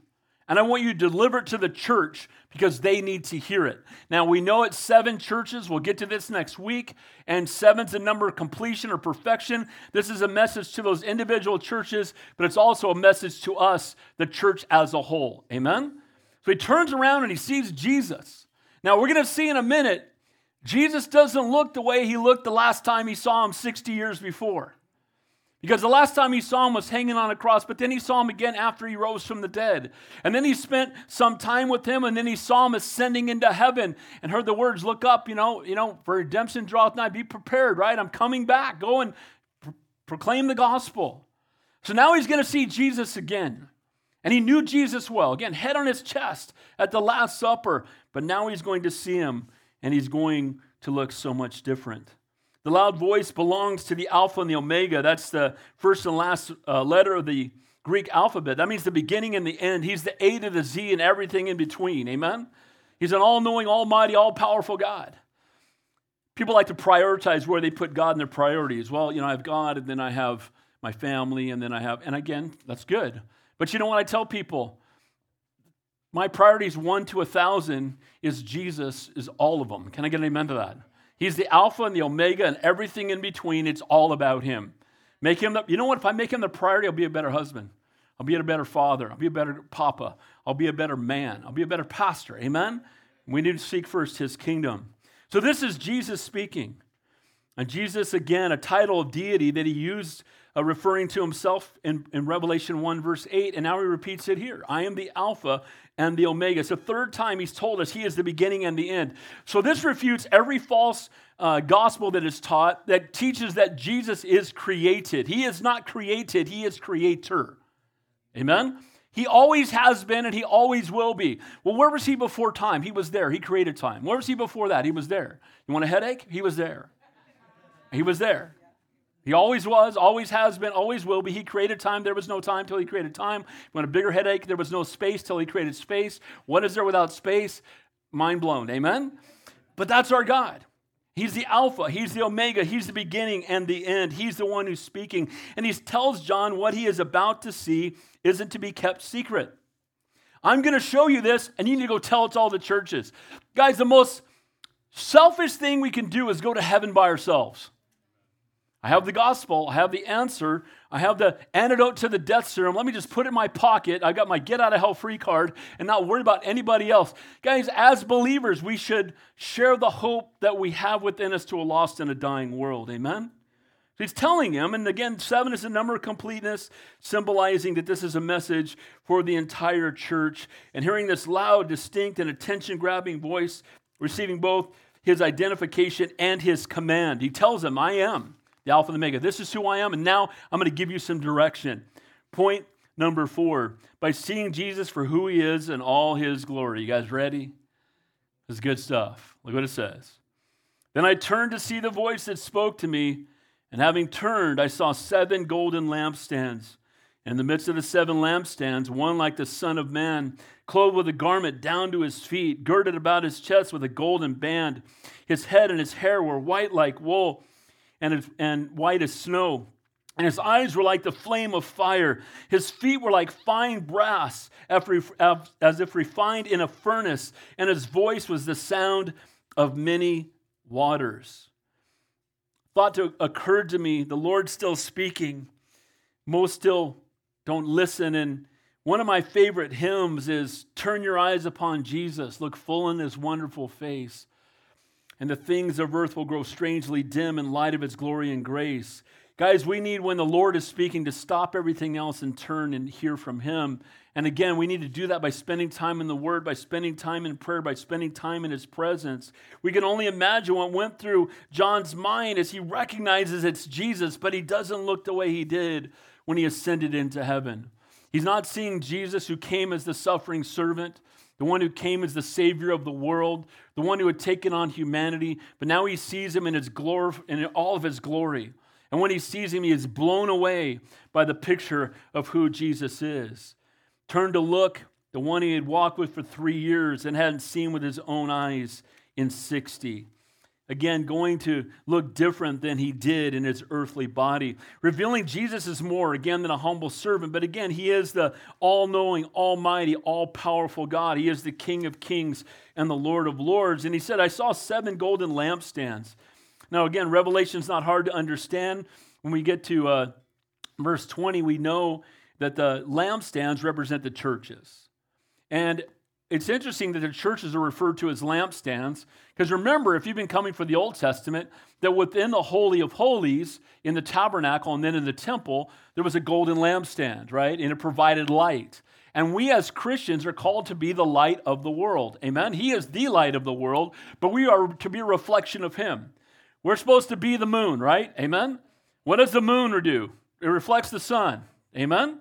and I want you to deliver it to the church because they need to hear it. Now, we know it's seven churches. We'll get to this next week. And seven's a number of completion or perfection. This is a message to those individual churches, but it's also a message to us, the church as a whole. Amen? So he turns around and he sees Jesus. Now, we're going to see in a minute, Jesus doesn't look the way he looked the last time he saw him 60 years before. Because the last time he saw him was hanging on a cross, but then he saw him again after he rose from the dead. And then he spent some time with him, and then he saw him ascending into heaven and heard the words, Look up, you know, you know, for redemption draweth nigh. Be prepared, right? I'm coming back. Go and pro- proclaim the gospel. So now he's going to see Jesus again. And he knew Jesus well. Again, head on his chest at the Last Supper. But now he's going to see him, and he's going to look so much different. The loud voice belongs to the Alpha and the Omega. That's the first and last uh, letter of the Greek alphabet. That means the beginning and the end. He's the A to the Z and everything in between. Amen? He's an all knowing, almighty, all powerful God. People like to prioritize where they put God in their priorities. Well, you know, I have God, and then I have my family, and then I have, and again, that's good. But you know what I tell people? My priorities, one to a thousand, is Jesus, is all of them. Can I get an amen to that? He's the Alpha and the Omega and everything in between. It's all about Him. Make Him the, you know what? If I make Him the priority, I'll be a better husband. I'll be a better father. I'll be a better papa. I'll be a better man. I'll be a better pastor. Amen? We need to seek first His kingdom. So this is Jesus speaking. And Jesus, again, a title of deity that he used uh, referring to himself in, in Revelation 1, verse 8, and now he repeats it here I am the Alpha and the Omega. It's the third time he's told us he is the beginning and the end. So this refutes every false uh, gospel that is taught that teaches that Jesus is created. He is not created, he is creator. Amen? He always has been and he always will be. Well, where was he before time? He was there. He created time. Where was he before that? He was there. You want a headache? He was there. He was there. He always was, always has been, always will be. He created time. There was no time till he created time. Want a bigger headache? There was no space till he created space. What is there without space? Mind blown. Amen? But that's our God. He's the Alpha, He's the Omega, He's the beginning and the end. He's the one who's speaking. And He tells John what he is about to see isn't to be kept secret. I'm going to show you this, and you need to go tell it to all the churches. Guys, the most selfish thing we can do is go to heaven by ourselves. I have the gospel. I have the answer. I have the antidote to the death serum. Let me just put it in my pocket. I've got my get out of hell free card and not worry about anybody else. Guys, as believers, we should share the hope that we have within us to a lost and a dying world. Amen? He's telling him, and again, seven is the number of completeness, symbolizing that this is a message for the entire church. And hearing this loud, distinct, and attention grabbing voice, receiving both his identification and his command, he tells him, I am the Alpha and the Omega. This is who I am, and now I'm going to give you some direction. Point number four by seeing Jesus for who he is and all his glory. You guys ready? This is good stuff. Look what it says. Then I turned to see the voice that spoke to me, and having turned, I saw seven golden lampstands. In the midst of the seven lampstands, one like the Son of Man, clothed with a garment down to his feet, girded about his chest with a golden band. His head and his hair were white like wool and, and white as snow. And his eyes were like the flame of fire. His feet were like fine brass, as if refined in a furnace. And his voice was the sound of many waters. Thought to, occurred to me the Lord still speaking. Most still don't listen. And one of my favorite hymns is Turn Your Eyes Upon Jesus, look full in his wonderful face and the things of earth will grow strangely dim in light of its glory and grace. Guys, we need when the Lord is speaking to stop everything else and turn and hear from Him. And again, we need to do that by spending time in the Word, by spending time in prayer, by spending time in His presence. We can only imagine what went through John's mind as he recognizes it's Jesus, but he doesn't look the way he did when he ascended into heaven. He's not seeing Jesus who came as the suffering servant, the one who came as the Savior of the world, the one who had taken on humanity, but now he sees him in, his glory, in all of his glory. And when he sees him, he is blown away by the picture of who Jesus is. Turned to look, the one he had walked with for three years and hadn't seen with his own eyes in 60 again going to look different than he did in his earthly body. Revealing Jesus is more, again, than a humble servant, but again, he is the all knowing, almighty, all powerful God. He is the King of kings and the Lord of lords. And he said, I saw seven golden lampstands. Now, again, Revelation's not hard to understand. When we get to uh, verse 20, we know that the lampstands represent the churches. And it's interesting that the churches are referred to as lampstands because remember, if you've been coming for the Old Testament, that within the Holy of Holies, in the tabernacle and then in the temple, there was a golden lampstand, right? And it provided light. And we as Christians are called to be the light of the world. Amen? He is the light of the world, but we are to be a reflection of Him. We're supposed to be the moon, right? Amen? What does the moon do? It reflects the sun. Amen?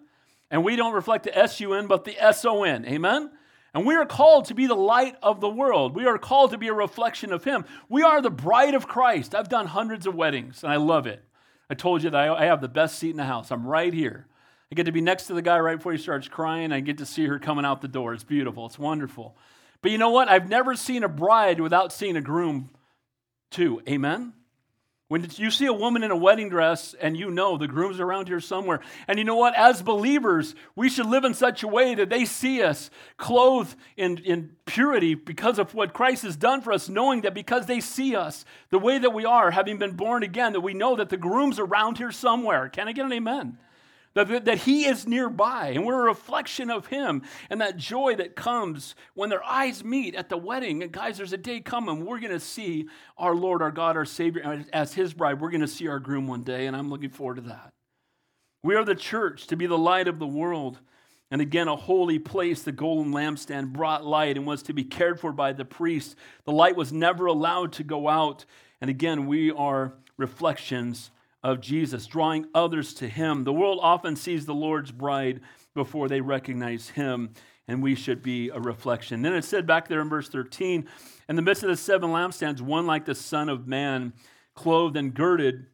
And we don't reflect the S U N, but the S O N. Amen? And we are called to be the light of the world. We are called to be a reflection of Him. We are the bride of Christ. I've done hundreds of weddings, and I love it. I told you that I have the best seat in the house. I'm right here. I get to be next to the guy right before he starts crying. I get to see her coming out the door. It's beautiful, it's wonderful. But you know what? I've never seen a bride without seeing a groom, too. Amen? When you see a woman in a wedding dress and you know the groom's around here somewhere, and you know what? As believers, we should live in such a way that they see us clothed in, in purity because of what Christ has done for us, knowing that because they see us the way that we are, having been born again, that we know that the groom's around here somewhere. Can I get an amen? That, that He is nearby and we're a reflection of Him and that joy that comes when their eyes meet at the wedding. And guys, there's a day coming, we're going to see our Lord, our God, our Savior as His bride. We're going to see our groom one day, and I'm looking forward to that. We are the church to be the light of the world. And again, a holy place, the golden lampstand brought light and was to be cared for by the priest. The light was never allowed to go out. And again, we are reflections of Jesus, drawing others to him. The world often sees the Lord's bride before they recognize him, and we should be a reflection. Then it said back there in verse 13, in the midst of the seven lampstands, one like the Son of Man, clothed and girded,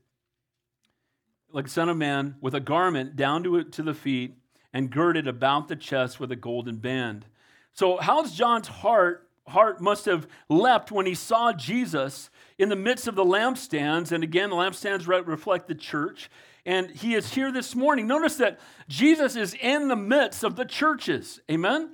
like Son of Man, with a garment down to, to the feet, and girded about the chest with a golden band. So, how's John's heart heart must have leapt when he saw Jesus in the midst of the lampstands. And again, the lampstands re- reflect the church. And he is here this morning. Notice that Jesus is in the midst of the churches. Amen?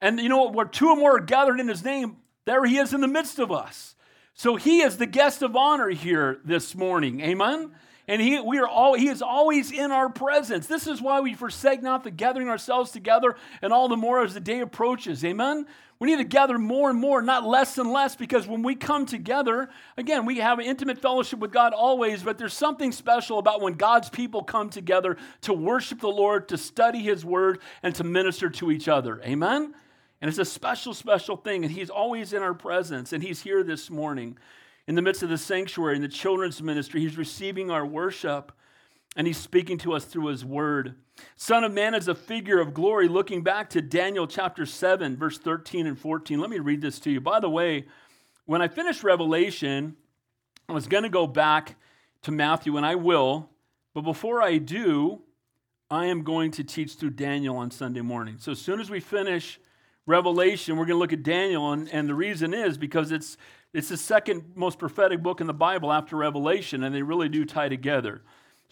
And you know, where two or more are gathered in his name, there he is in the midst of us. So he is the guest of honor here this morning. Amen? And he, we are all, he is always in our presence. This is why we forsake not the gathering ourselves together, and all the more as the day approaches. Amen? We need to gather more and more, not less and less, because when we come together, again, we have an intimate fellowship with God always, but there's something special about when God's people come together to worship the Lord, to study His Word, and to minister to each other. Amen? And it's a special, special thing, and He's always in our presence, and He's here this morning in the midst of the sanctuary, in the children's ministry. He's receiving our worship and he's speaking to us through his word. Son of Man is a figure of glory, looking back to Daniel chapter 7, verse 13 and 14. Let me read this to you. By the way, when I finish Revelation, I was going to go back to Matthew, and I will, but before I do, I am going to teach through Daniel on Sunday morning. So as soon as we finish Revelation, we're going to look at Daniel, and, and the reason is because it's, it's the second most prophetic book in the Bible after Revelation, and they really do tie together.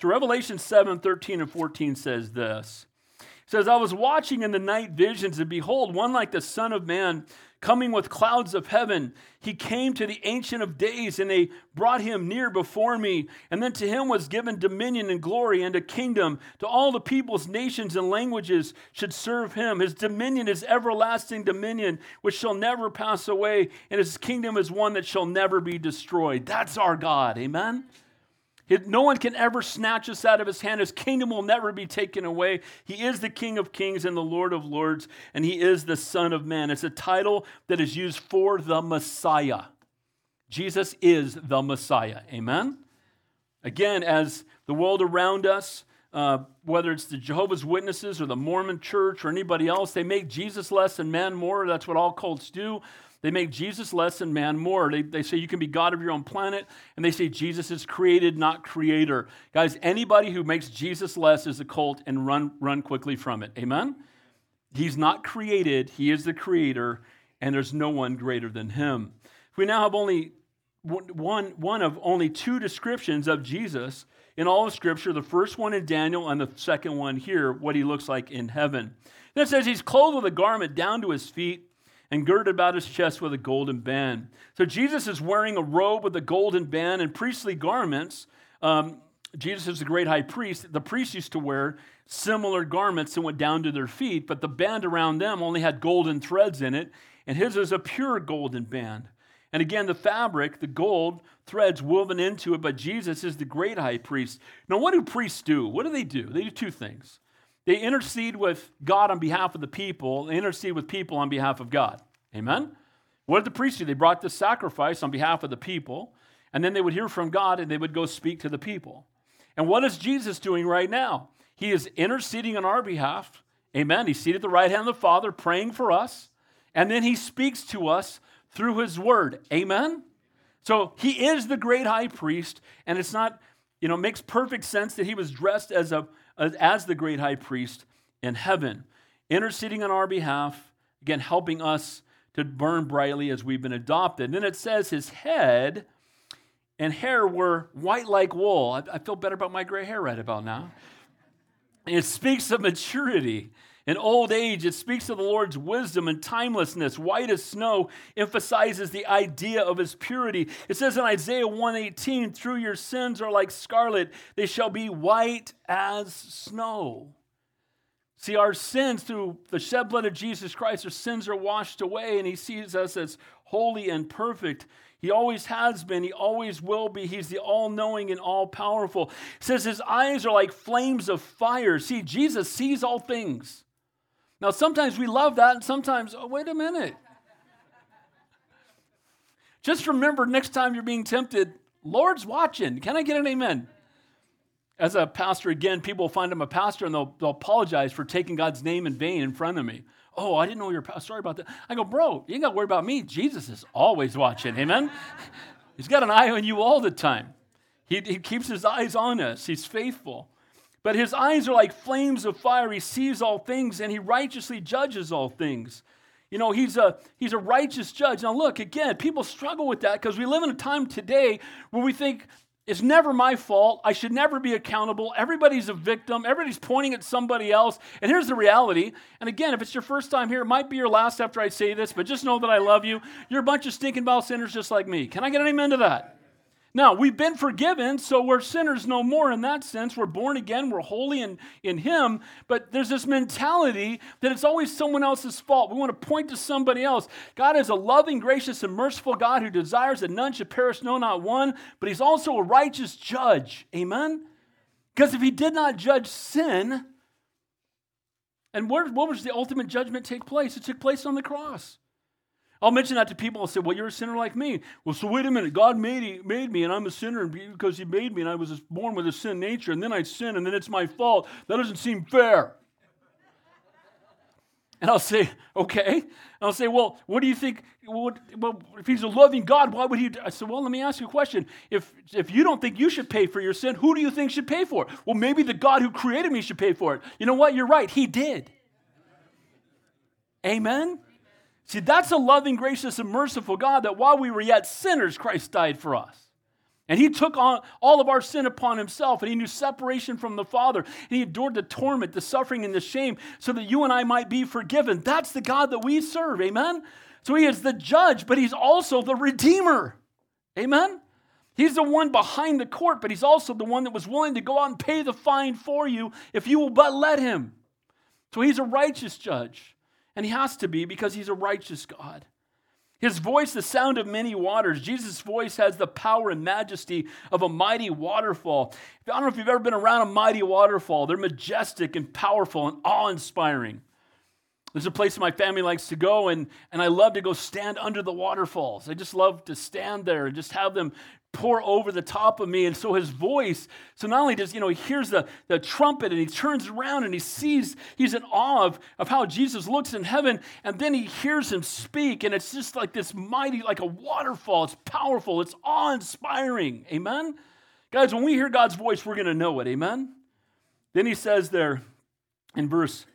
So Revelation 7 13 and 14 says this. It says, I was watching in the night visions, and behold, one like the Son of Man coming with clouds of heaven. He came to the Ancient of Days, and they brought him near before me. And then to him was given dominion and glory and a kingdom. To all the peoples, nations, and languages should serve him. His dominion is everlasting dominion, which shall never pass away, and his kingdom is one that shall never be destroyed. That's our God. Amen. No one can ever snatch us out of his hand. His kingdom will never be taken away. He is the King of kings and the Lord of lords, and he is the Son of Man. It's a title that is used for the Messiah. Jesus is the Messiah. Amen? Again, as the world around us, uh, whether it's the Jehovah's Witnesses or the Mormon church or anybody else, they make Jesus less and man more. That's what all cults do. They make Jesus less and man more. They, they say you can be God of your own planet, and they say Jesus is created, not creator. Guys, anybody who makes Jesus less is a cult and run, run quickly from it. Amen? He's not created, He is the creator, and there's no one greater than Him. We now have only one, one of only two descriptions of Jesus in all of Scripture the first one in Daniel, and the second one here, what He looks like in heaven. Then it says He's clothed with a garment down to His feet and girded about his chest with a golden band. So Jesus is wearing a robe with a golden band and priestly garments. Um, Jesus is the great high priest. The priests used to wear similar garments that went down to their feet, but the band around them only had golden threads in it, and his is a pure golden band. And again, the fabric, the gold threads woven into it, but Jesus is the great high priest. Now, what do priests do? What do they do? They do two things. They intercede with God on behalf of the people, they intercede with people on behalf of God. Amen? What did the priests do? They brought the sacrifice on behalf of the people, and then they would hear from God and they would go speak to the people. And what is Jesus doing right now? He is interceding on our behalf. Amen. He's seated at the right hand of the Father, praying for us, and then he speaks to us through his word. Amen. So he is the great high priest, and it's not, you know, makes perfect sense that he was dressed as a as the great high priest in heaven, interceding on our behalf, again, helping us to burn brightly as we've been adopted. And then it says his head and hair were white like wool. I, I feel better about my gray hair right about now. It speaks of maturity. In old age, it speaks of the Lord's wisdom and timelessness. White as snow emphasizes the idea of his purity. It says in Isaiah 118, through your sins are like scarlet, they shall be white as snow. See, our sins through the shed blood of Jesus Christ, our sins are washed away, and he sees us as holy and perfect. He always has been. He always will be. He's the all knowing and all powerful. says his eyes are like flames of fire. See, Jesus sees all things. Now, sometimes we love that, and sometimes, oh, wait a minute. Just remember next time you're being tempted, Lord's watching. Can I get an amen? As a pastor, again, people find I'm a pastor and they'll, they'll apologize for taking God's name in vain in front of me. Oh, I didn't know you were. Sorry about that. I go, bro, you ain't got to worry about me. Jesus is always watching. Amen? He's got an eye on you all the time. He, he keeps his eyes on us. He's faithful. But his eyes are like flames of fire. He sees all things and he righteously judges all things. You know, he's a, he's a righteous judge. Now, look, again, people struggle with that because we live in a time today where we think it's never my fault. I should never be accountable. Everybody's a victim. Everybody's pointing at somebody else. And here's the reality. And again, if it's your first time here, it might be your last after I say this, but just know that I love you. You're a bunch of stinking bowel sinners just like me. Can I get an amen to that? Now, we've been forgiven, so we're sinners no more in that sense. We're born again, we're holy in, in Him, but there's this mentality that it's always someone else's fault. We want to point to somebody else. God is a loving, gracious, and merciful God who desires that none should perish, no, not one, but He's also a righteous judge. Amen? Because if He did not judge sin, and where, what was the ultimate judgment take place? It took place on the cross. I'll mention that to people. I'll say, Well, you're a sinner like me. Well, so wait a minute. God made, made me, and I'm a sinner because He made me, and I was born with a sin nature, and then I sin, and then it's my fault. That doesn't seem fair. And I'll say, Okay. I'll say, Well, what do you think? well, if He's a loving God, why would He? I said, Well, let me ask you a question. If, if you don't think you should pay for your sin, who do you think should pay for it? Well, maybe the God who created me should pay for it. You know what? You're right. He did. Amen? See, that's a loving, gracious, and merciful God that while we were yet sinners, Christ died for us. And he took on all of our sin upon himself, and he knew separation from the Father, and he endured the torment, the suffering, and the shame so that you and I might be forgiven. That's the God that we serve. Amen? So he is the judge, but he's also the redeemer. Amen? He's the one behind the court, but he's also the one that was willing to go out and pay the fine for you if you will but let him. So he's a righteous judge. And he has to be because he's a righteous God. His voice, the sound of many waters. Jesus' voice has the power and majesty of a mighty waterfall. I don't know if you've ever been around a mighty waterfall. They're majestic and powerful and awe inspiring. There's a place my family likes to go, and, and I love to go stand under the waterfalls. I just love to stand there and just have them pour over the top of me. And so his voice, so not only does, you know, he hears the, the trumpet and he turns around and he sees, he's in awe of, of how Jesus looks in heaven, and then he hears him speak, and it's just like this mighty, like a waterfall. It's powerful, it's awe inspiring. Amen? Guys, when we hear God's voice, we're going to know it. Amen? Then he says there in verse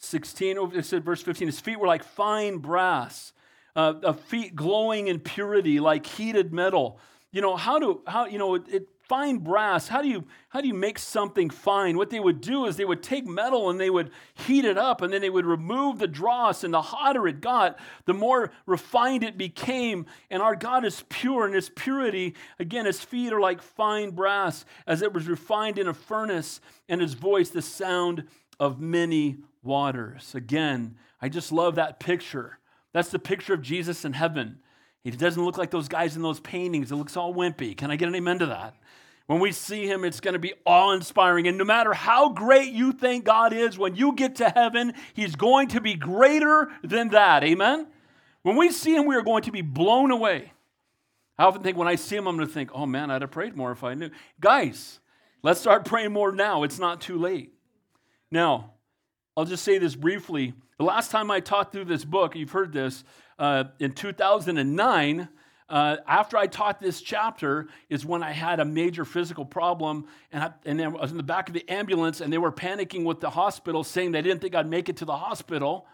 16, it said verse 15, his feet were like fine brass, uh, feet glowing in purity, like heated metal. You know how do how you know it, it, fine brass how do you how do you make something fine? What they would do is they would take metal and they would heat it up and then they would remove the dross and the hotter it got the more refined it became. And our god is pure and his purity. Again his feet are like fine brass as it was refined in a furnace and his voice the sound of many waters again i just love that picture that's the picture of jesus in heaven he doesn't look like those guys in those paintings. It looks all wimpy. Can I get an amen to that? When we see him, it's going to be awe inspiring. And no matter how great you think God is, when you get to heaven, he's going to be greater than that. Amen? When we see him, we are going to be blown away. I often think when I see him, I'm going to think, oh man, I'd have prayed more if I knew. Guys, let's start praying more now. It's not too late. Now, I'll just say this briefly. The last time I taught through this book, you've heard this, uh, in 2009, uh, after I taught this chapter, is when I had a major physical problem, and I, and I was in the back of the ambulance, and they were panicking with the hospital, saying they didn't think I'd make it to the hospital.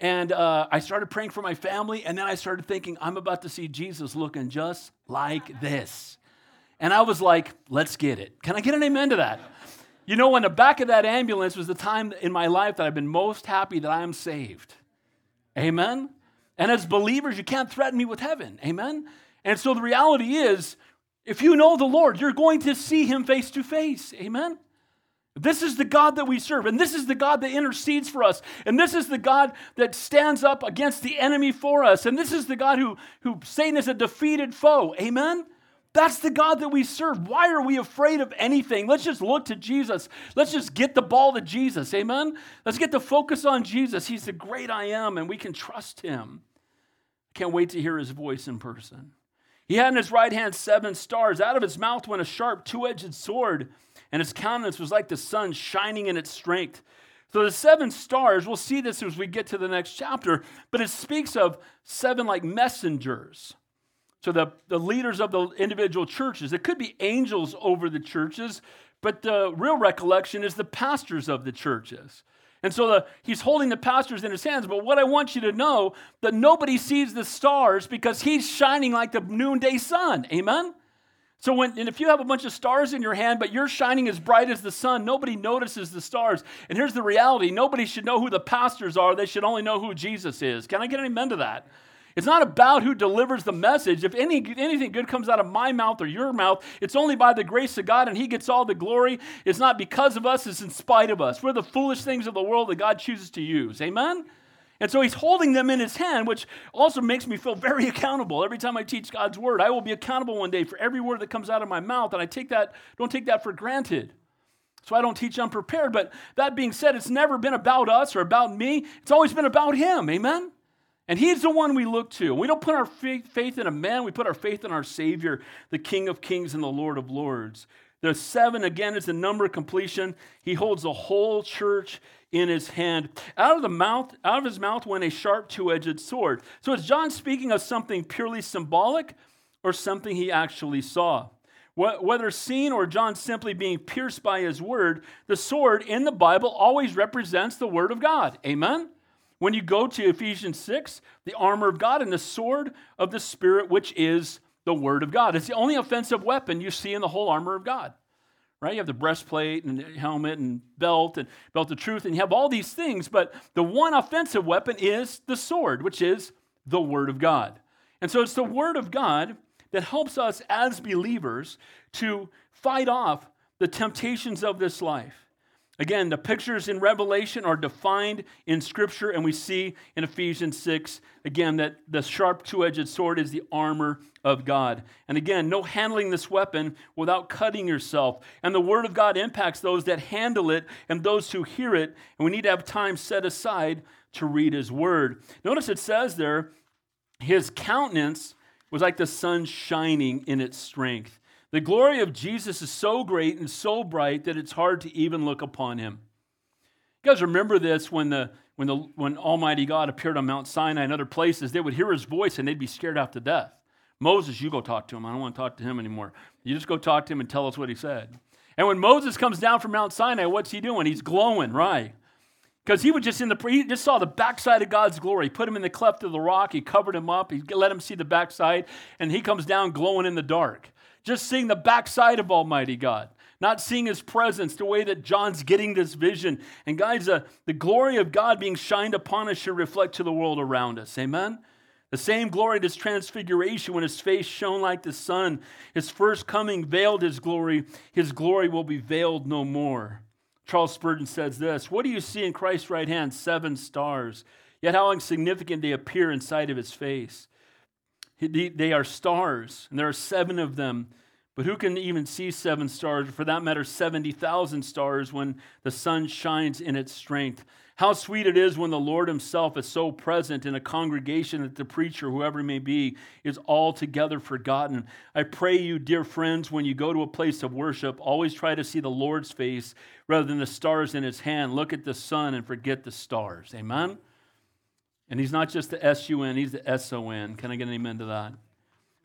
And uh, I started praying for my family, and then I started thinking, I'm about to see Jesus looking just like this. And I was like, let's get it. Can I get an amen to that? You know, in the back of that ambulance was the time in my life that I've been most happy that I am saved. Amen? And as believers, you can't threaten me with heaven. Amen? And so the reality is, if you know the Lord, you're going to see him face to face. Amen? This is the God that we serve, and this is the God that intercedes for us, and this is the God that stands up against the enemy for us, and this is the God who, who Satan is a defeated foe. Amen? That's the God that we serve. Why are we afraid of anything? Let's just look to Jesus. Let's just get the ball to Jesus. Amen? Let's get the focus on Jesus. He's the great I am, and we can trust him. Can't wait to hear his voice in person. He had in his right hand seven stars. Out of his mouth went a sharp, two edged sword, and his countenance was like the sun shining in its strength. So the seven stars, we'll see this as we get to the next chapter, but it speaks of seven like messengers. So the, the leaders of the individual churches, it could be angels over the churches, but the real recollection is the pastors of the churches. And so the, he's holding the pastors in his hands. But what I want you to know that nobody sees the stars because he's shining like the noonday sun. Amen? So when and if you have a bunch of stars in your hand, but you're shining as bright as the sun, nobody notices the stars. And here's the reality: nobody should know who the pastors are. They should only know who Jesus is. Can I get an amen to that? It's not about who delivers the message. If any, anything good comes out of my mouth or your mouth, it's only by the grace of God, and He gets all the glory. It's not because of us, it's in spite of us. We're the foolish things of the world that God chooses to use. Amen? And so he's holding them in his hand, which also makes me feel very accountable. Every time I teach God's word, I will be accountable one day for every word that comes out of my mouth, and I take that, don't take that for granted. So I don't teach unprepared. But that being said, it's never been about us or about me. It's always been about him. Amen? And he's the one we look to. We don't put our faith in a man, we put our faith in our Savior, the King of Kings and the Lord of Lords. The seven, again, is the number of completion. He holds the whole church in his hand. Out of the mouth, out of his mouth went a sharp two-edged sword. So is John speaking of something purely symbolic or something he actually saw? Whether seen or John simply being pierced by his word, the sword in the Bible always represents the word of God. Amen? When you go to Ephesians 6, the armor of God and the sword of the Spirit, which is the Word of God. It's the only offensive weapon you see in the whole armor of God. Right? You have the breastplate and the helmet and belt and belt of truth, and you have all these things, but the one offensive weapon is the sword, which is the Word of God. And so it's the Word of God that helps us as believers to fight off the temptations of this life. Again, the pictures in Revelation are defined in Scripture, and we see in Ephesians 6, again, that the sharp two edged sword is the armor of God. And again, no handling this weapon without cutting yourself. And the Word of God impacts those that handle it and those who hear it, and we need to have time set aside to read His Word. Notice it says there, His countenance was like the sun shining in its strength. The glory of Jesus is so great and so bright that it's hard to even look upon him. You guys remember this when, the, when, the, when Almighty God appeared on Mount Sinai and other places, they would hear his voice and they'd be scared out to death. Moses, you go talk to him. I don't want to talk to him anymore. You just go talk to him and tell us what he said. And when Moses comes down from Mount Sinai, what's he doing? He's glowing, right? Because he was just in the, he just saw the backside of God's glory. He put him in the cleft of the rock. He covered him up. He let him see the backside. And he comes down glowing in the dark just seeing the backside of Almighty God, not seeing His presence, the way that John's getting this vision. And guys, uh, the glory of God being shined upon us should reflect to the world around us. Amen? The same glory, this transfiguration, when his face shone like the sun, his first coming veiled his glory, his glory will be veiled no more. Charles Spurgeon says this What do you see in Christ's right hand? Seven stars. Yet how insignificant they appear in sight of his face. They are stars, and there are seven of them. But who can even see seven stars, for that matter, 70,000 stars when the sun shines in its strength? How sweet it is when the Lord Himself is so present in a congregation that the preacher, whoever may be, is altogether forgotten. I pray you, dear friends, when you go to a place of worship, always try to see the Lord's face rather than the stars in His hand. Look at the sun and forget the stars. Amen? And he's not just the S U N, he's the S O N. Can I get an amen to that?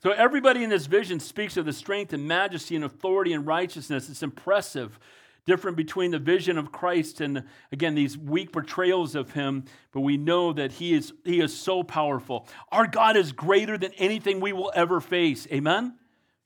So everybody in this vision speaks of the strength and majesty and authority and righteousness. It's impressive. Different between the vision of Christ and again these weak portrayals of him, but we know that he is he is so powerful. Our God is greater than anything we will ever face. Amen.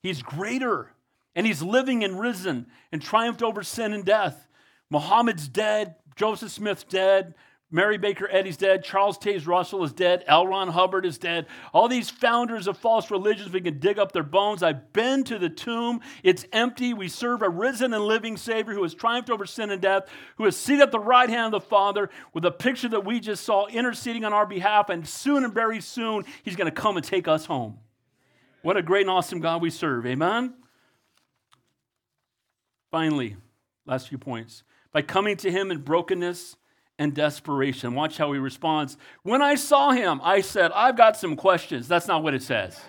He's greater. And he's living and risen and triumphed over sin and death. Muhammad's dead. Joseph Smith's dead. Mary Baker Eddy's dead. Charles Taze Russell is dead. L. Ron Hubbard is dead. All these founders of false religions, we can dig up their bones. I've been to the tomb. It's empty. We serve a risen and living Savior who has triumphed over sin and death, who is seated at the right hand of the Father with a picture that we just saw interceding on our behalf. And soon and very soon, He's going to come and take us home. What a great and awesome God we serve. Amen? Finally, last few points. By coming to Him in brokenness, and desperation. Watch how he responds. When I saw him, I said, I've got some questions. That's not what it says.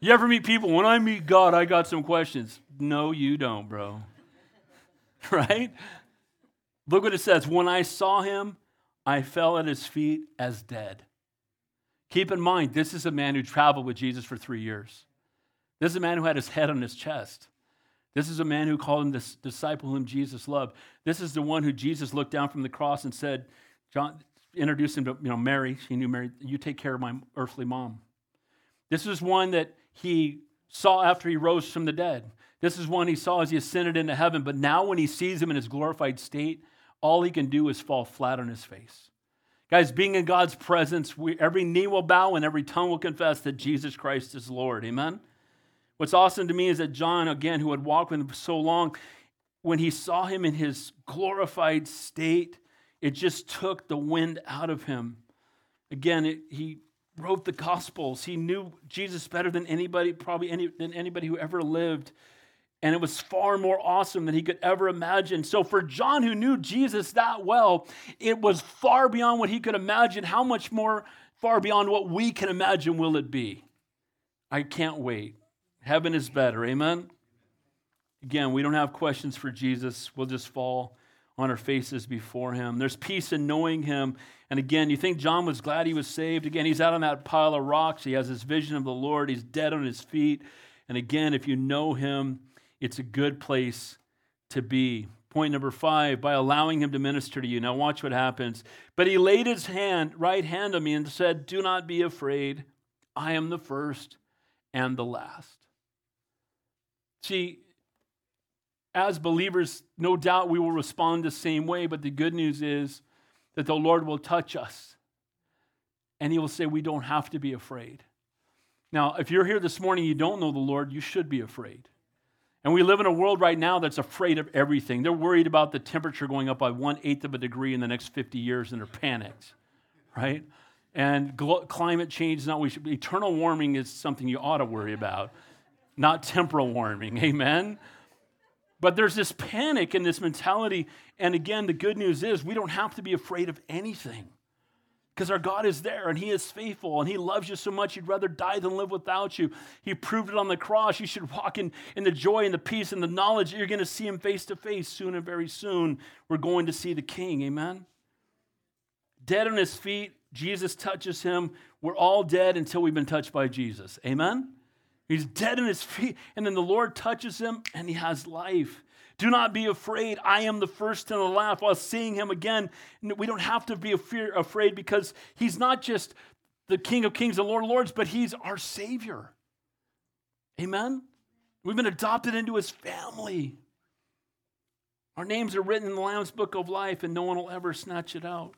you ever meet people, when I meet God, I got some questions? No, you don't, bro. right? Look what it says. When I saw him, I fell at his feet as dead. Keep in mind, this is a man who traveled with Jesus for three years. This is a man who had his head on his chest. This is a man who called him the disciple whom Jesus loved. This is the one who Jesus looked down from the cross and said, John introduced him to you know Mary. She knew Mary. You take care of my earthly mom. This is one that he saw after he rose from the dead. This is one he saw as he ascended into heaven. But now, when he sees him in his glorified state, all he can do is fall flat on his face. Guys, being in God's presence, we, every knee will bow and every tongue will confess that Jesus Christ is Lord. Amen. What's awesome to me is that John, again, who had walked with him for so long, when he saw him in his glorified state, it just took the wind out of him. Again, it, he wrote the Gospels. He knew Jesus better than anybody, probably any, than anybody who ever lived. And it was far more awesome than he could ever imagine. So, for John, who knew Jesus that well, it was far beyond what he could imagine. How much more far beyond what we can imagine will it be? I can't wait. Heaven is better. Amen? Again, we don't have questions for Jesus. We'll just fall on our faces before him. There's peace in knowing him. And again, you think John was glad he was saved? Again, he's out on that pile of rocks. He has this vision of the Lord. He's dead on his feet. And again, if you know him, it's a good place to be. Point number five, by allowing him to minister to you. Now, watch what happens. But he laid his hand, right hand on me, and said, Do not be afraid. I am the first and the last. See, as believers, no doubt we will respond the same way, but the good news is that the Lord will touch us and He will say, We don't have to be afraid. Now, if you're here this morning, you don't know the Lord, you should be afraid. And we live in a world right now that's afraid of everything. They're worried about the temperature going up by one eighth of a degree in the next 50 years and they're panicked, right? And climate change is not, we should, eternal warming is something you ought to worry about not temporal warming. Amen? But there's this panic and this mentality. And again, the good news is we don't have to be afraid of anything because our God is there and He is faithful and He loves you so much, He'd rather die than live without you. He proved it on the cross. You should walk in, in the joy and the peace and the knowledge that you're going to see Him face to face soon and very soon. We're going to see the King. Amen? Dead on His feet, Jesus touches Him. We're all dead until we've been touched by Jesus. Amen? He's dead in his feet, and then the Lord touches him and he has life. Do not be afraid. I am the first and the last. While seeing him again, we don't have to be afraid because he's not just the King of Kings and Lord of Lords, but he's our Savior. Amen? We've been adopted into his family. Our names are written in the Lamb's book of life, and no one will ever snatch it out.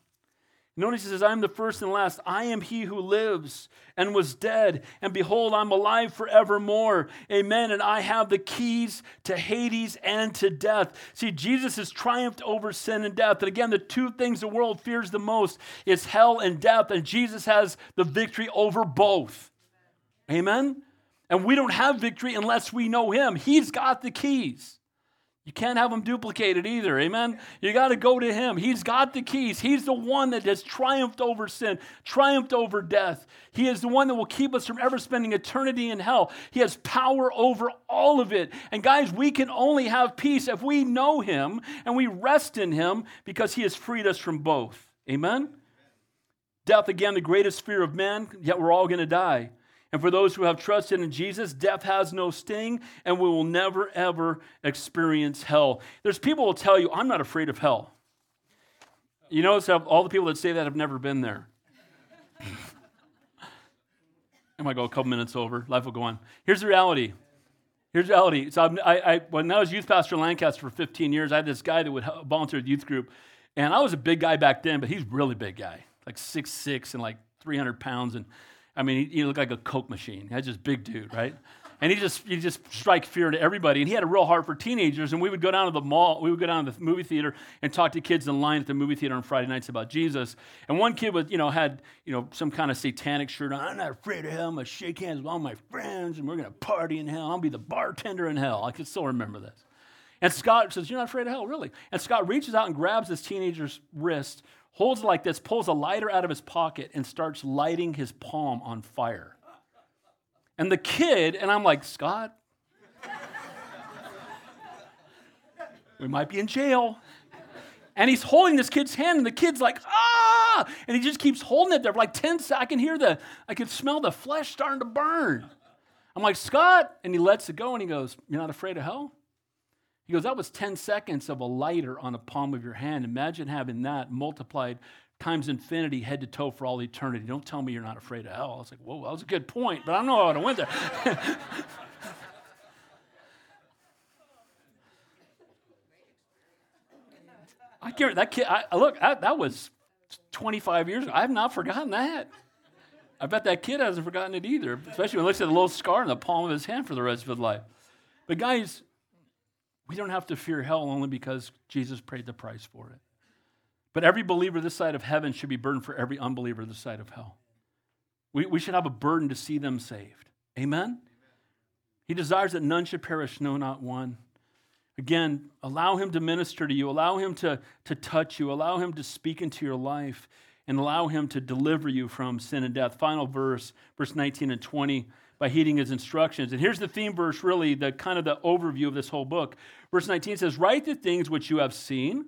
Notice he says, I am the first and last. I am he who lives and was dead. And behold, I'm alive forevermore. Amen. And I have the keys to Hades and to death. See, Jesus has triumphed over sin and death. And again, the two things the world fears the most is hell and death. And Jesus has the victory over both. Amen. And we don't have victory unless we know him. He's got the keys. You can't have them duplicated either. Amen. You got to go to him. He's got the keys. He's the one that has triumphed over sin, triumphed over death. He is the one that will keep us from ever spending eternity in hell. He has power over all of it. And guys, we can only have peace if we know him and we rest in him because he has freed us from both. Amen. Death, again, the greatest fear of man, yet we're all going to die. And for those who have trusted in Jesus, death has no sting, and we will never, ever experience hell. There's people who will tell you, I'm not afraid of hell. You notice how all the people that say that have never been there. I might go a couple minutes over. Life will go on. Here's the reality. Here's the reality. So I, I, when I was youth pastor in Lancaster for 15 years, I had this guy that would volunteer at youth group. And I was a big guy back then, but he's really big guy, like six six and like 300 pounds. And I mean, he, he looked like a Coke machine. He's just big dude, right? and he just he just strike fear to everybody. And he had a real heart for teenagers. And we would go down to the mall, we would go down to the movie theater and talk to kids in line at the movie theater on Friday nights about Jesus. And one kid was, you know, had you know some kind of satanic shirt on. I'm not afraid of hell. I'm gonna shake hands with all my friends, and we're gonna party in hell. I'll be the bartender in hell. I can still remember this. And Scott says, You're not afraid of hell, really? And Scott reaches out and grabs this teenager's wrist, holds like this, pulls a lighter out of his pocket, and starts lighting his palm on fire. And the kid, and I'm like, Scott, we might be in jail. And he's holding this kid's hand, and the kid's like, ah! And he just keeps holding it there for like 10 seconds. I can hear the, I can smell the flesh starting to burn. I'm like, Scott. And he lets it go, and he goes, You're not afraid of hell? He goes, That was 10 seconds of a lighter on the palm of your hand. Imagine having that multiplied times infinity, head to toe for all eternity. Don't tell me you're not afraid of hell. I was like, whoa, that was a good point, but I don't know how to win there. I can't, that kid. I, look, I, that was 25 years ago. I have not forgotten that. I bet that kid hasn't forgotten it either, especially when he looks at the little scar in the palm of his hand for the rest of his life. But guys, we don't have to fear hell only because Jesus paid the price for it. But every believer this side of heaven should be burdened for every unbeliever this side of hell. We, we should have a burden to see them saved. Amen? He desires that none should perish, no, not one. Again, allow him to minister to you, allow him to, to touch you, allow him to speak into your life, and allow him to deliver you from sin and death. Final verse, verse 19 and 20, by heeding his instructions. And here's the theme verse, really, the kind of the overview of this whole book. Verse 19 says, Write the things which you have seen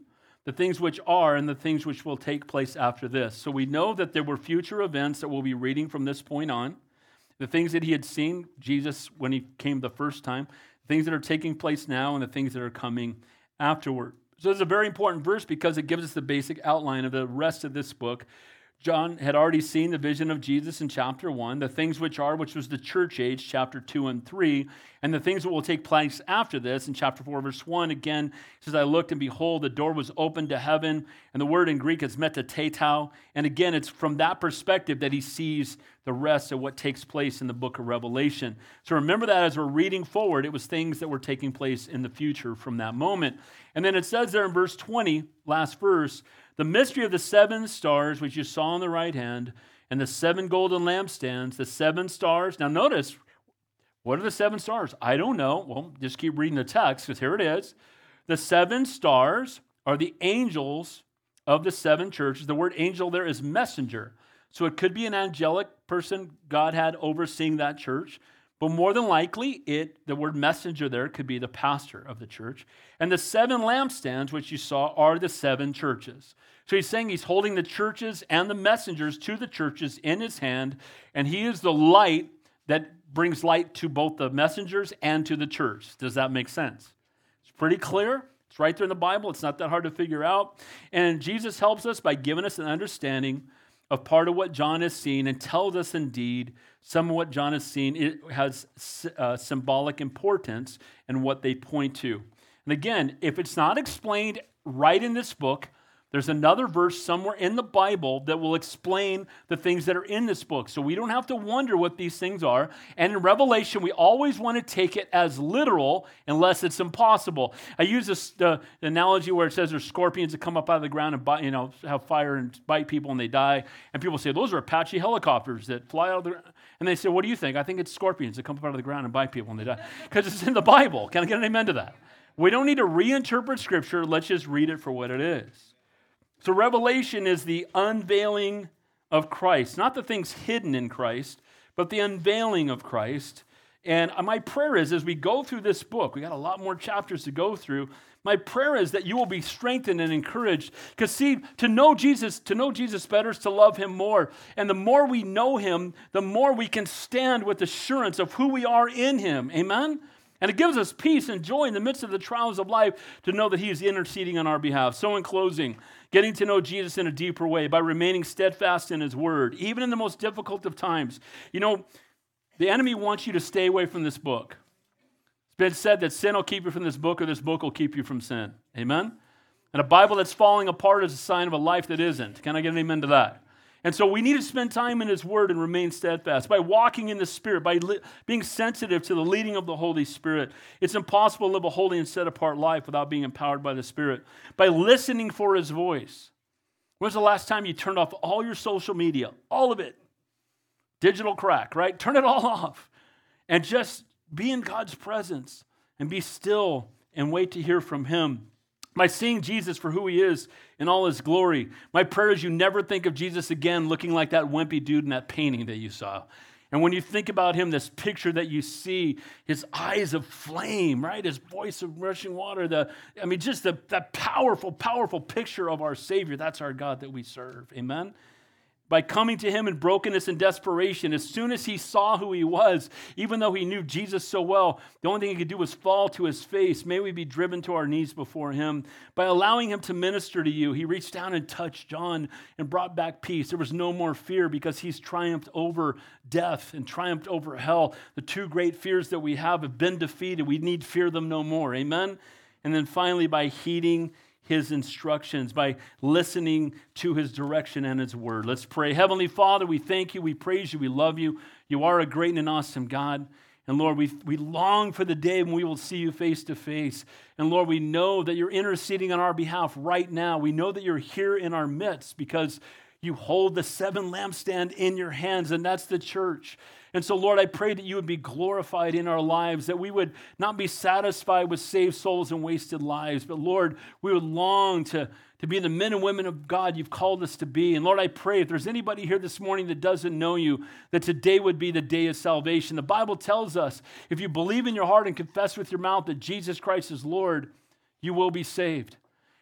the things which are and the things which will take place after this. So we know that there were future events that we'll be reading from this point on. The things that he had seen, Jesus, when he came the first time, things that are taking place now, and the things that are coming afterward. So it's a very important verse because it gives us the basic outline of the rest of this book. John had already seen the vision of Jesus in chapter 1, the things which are, which was the church age, chapter 2 and 3, and the things that will take place after this in chapter 4, verse 1. Again, says, I looked and behold, the door was opened to heaven, and the word in Greek is meta tauta. And again, it's from that perspective that he sees the rest of what takes place in the book of Revelation. So remember that as we're reading forward, it was things that were taking place in the future from that moment. And then it says there in verse 20, last verse, the mystery of the seven stars, which you saw on the right hand, and the seven golden lampstands, the seven stars. Now, notice, what are the seven stars? I don't know. Well, just keep reading the text because here it is. The seven stars are the angels of the seven churches. The word angel there is messenger. So it could be an angelic person God had overseeing that church. But more than likely, it the word messenger there could be the pastor of the church. And the seven lampstands, which you saw, are the seven churches. So he's saying he's holding the churches and the messengers to the churches in his hand, and he is the light that brings light to both the messengers and to the church. Does that make sense? It's pretty clear. It's right there in the Bible. It's not that hard to figure out. And Jesus helps us by giving us an understanding of part of what John has seen and tells us indeed some of what John has seen it has uh, symbolic importance and what they point to. And again, if it's not explained right in this book, there's another verse somewhere in the Bible that will explain the things that are in this book. So we don't have to wonder what these things are. And in Revelation, we always want to take it as literal unless it's impossible. I use this the analogy where it says there's scorpions that come up out of the ground and bite, you know, have fire and bite people and they die. And people say, those are Apache helicopters that fly out of the ground. And they say, what do you think? I think it's scorpions that come up out of the ground and bite people and they die. Because it's in the Bible. Can I get an amen to that? We don't need to reinterpret Scripture. Let's just read it for what it is. So, revelation is the unveiling of Christ, not the things hidden in Christ, but the unveiling of Christ. And my prayer is as we go through this book, we got a lot more chapters to go through. My prayer is that you will be strengthened and encouraged. Because see, to know Jesus, to know Jesus better is to love him more. And the more we know him, the more we can stand with assurance of who we are in him. Amen? And it gives us peace and joy in the midst of the trials of life to know that he is interceding on our behalf. So in closing, getting to know Jesus in a deeper way by remaining steadfast in his word, even in the most difficult of times. You know, the enemy wants you to stay away from this book. It's been said that sin will keep you from this book or this book will keep you from sin. Amen? And a Bible that's falling apart is a sign of a life that isn't. Can I get an amen to that? And so we need to spend time in His Word and remain steadfast. By walking in the Spirit, by li- being sensitive to the leading of the Holy Spirit, it's impossible to live a holy and set apart life without being empowered by the Spirit. By listening for His voice. When's the last time you turned off all your social media? All of it. Digital crack, right? Turn it all off. And just be in God's presence and be still and wait to hear from Him. By seeing Jesus for who He is in all His glory, my prayer is you never think of Jesus again looking like that wimpy dude in that painting that you saw. And when you think about him, this picture that you see, his eyes of flame, right? His voice of rushing water, the, I mean, just the, that powerful, powerful picture of our Savior. That's our God that we serve. Amen? By coming to him in brokenness and desperation. As soon as he saw who he was, even though he knew Jesus so well, the only thing he could do was fall to his face. May we be driven to our knees before him. By allowing him to minister to you, he reached down and touched John and brought back peace. There was no more fear because he's triumphed over death and triumphed over hell. The two great fears that we have have been defeated. We need fear them no more. Amen? And then finally, by heeding his instructions, by listening to his direction and his word. Let's pray. Heavenly Father, we thank you, we praise you, we love you. You are a great and an awesome God. And Lord, we, we long for the day when we will see you face to face. And Lord, we know that you're interceding on our behalf right now. We know that you're here in our midst because you hold the seven lampstand in your hands, and that's the church. And so, Lord, I pray that you would be glorified in our lives, that we would not be satisfied with saved souls and wasted lives, but Lord, we would long to, to be the men and women of God you've called us to be. And Lord, I pray if there's anybody here this morning that doesn't know you, that today would be the day of salvation. The Bible tells us if you believe in your heart and confess with your mouth that Jesus Christ is Lord, you will be saved.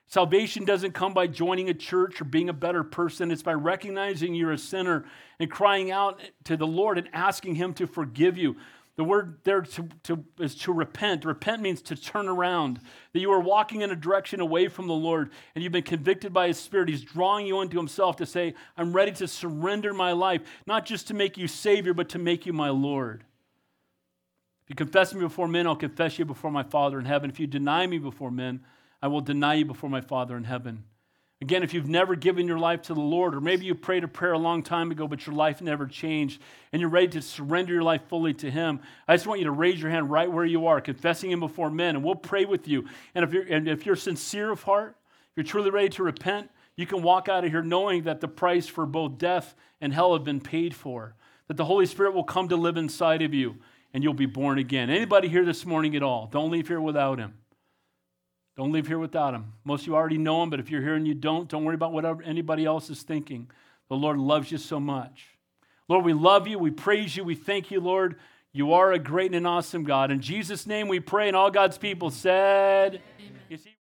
Salvation doesn't come by joining a church or being a better person. It's by recognizing you're a sinner and crying out to the Lord and asking Him to forgive you. The word there to, to, is to repent. Repent means to turn around. That you are walking in a direction away from the Lord and you've been convicted by His Spirit. He's drawing you unto Himself to say, I'm ready to surrender my life, not just to make you Savior, but to make you my Lord. If you confess me before men, I'll confess you before my Father in heaven. If you deny me before men, I will deny you before my Father in heaven. Again, if you've never given your life to the Lord, or maybe you prayed a prayer a long time ago, but your life never changed, and you're ready to surrender your life fully to Him, I just want you to raise your hand right where you are, confessing Him before men, and we'll pray with you. And if you're, and if you're sincere of heart, you're truly ready to repent, you can walk out of here knowing that the price for both death and hell have been paid for, that the Holy Spirit will come to live inside of you, and you'll be born again. Anybody here this morning at all? Don't leave here without Him. Don't leave here without him. Most of you already know him, but if you're here and you don't, don't worry about what anybody else is thinking. The Lord loves you so much. Lord, we love you. We praise you. We thank you, Lord. You are a great and an awesome God. In Jesus' name we pray, and all God's people said, Amen.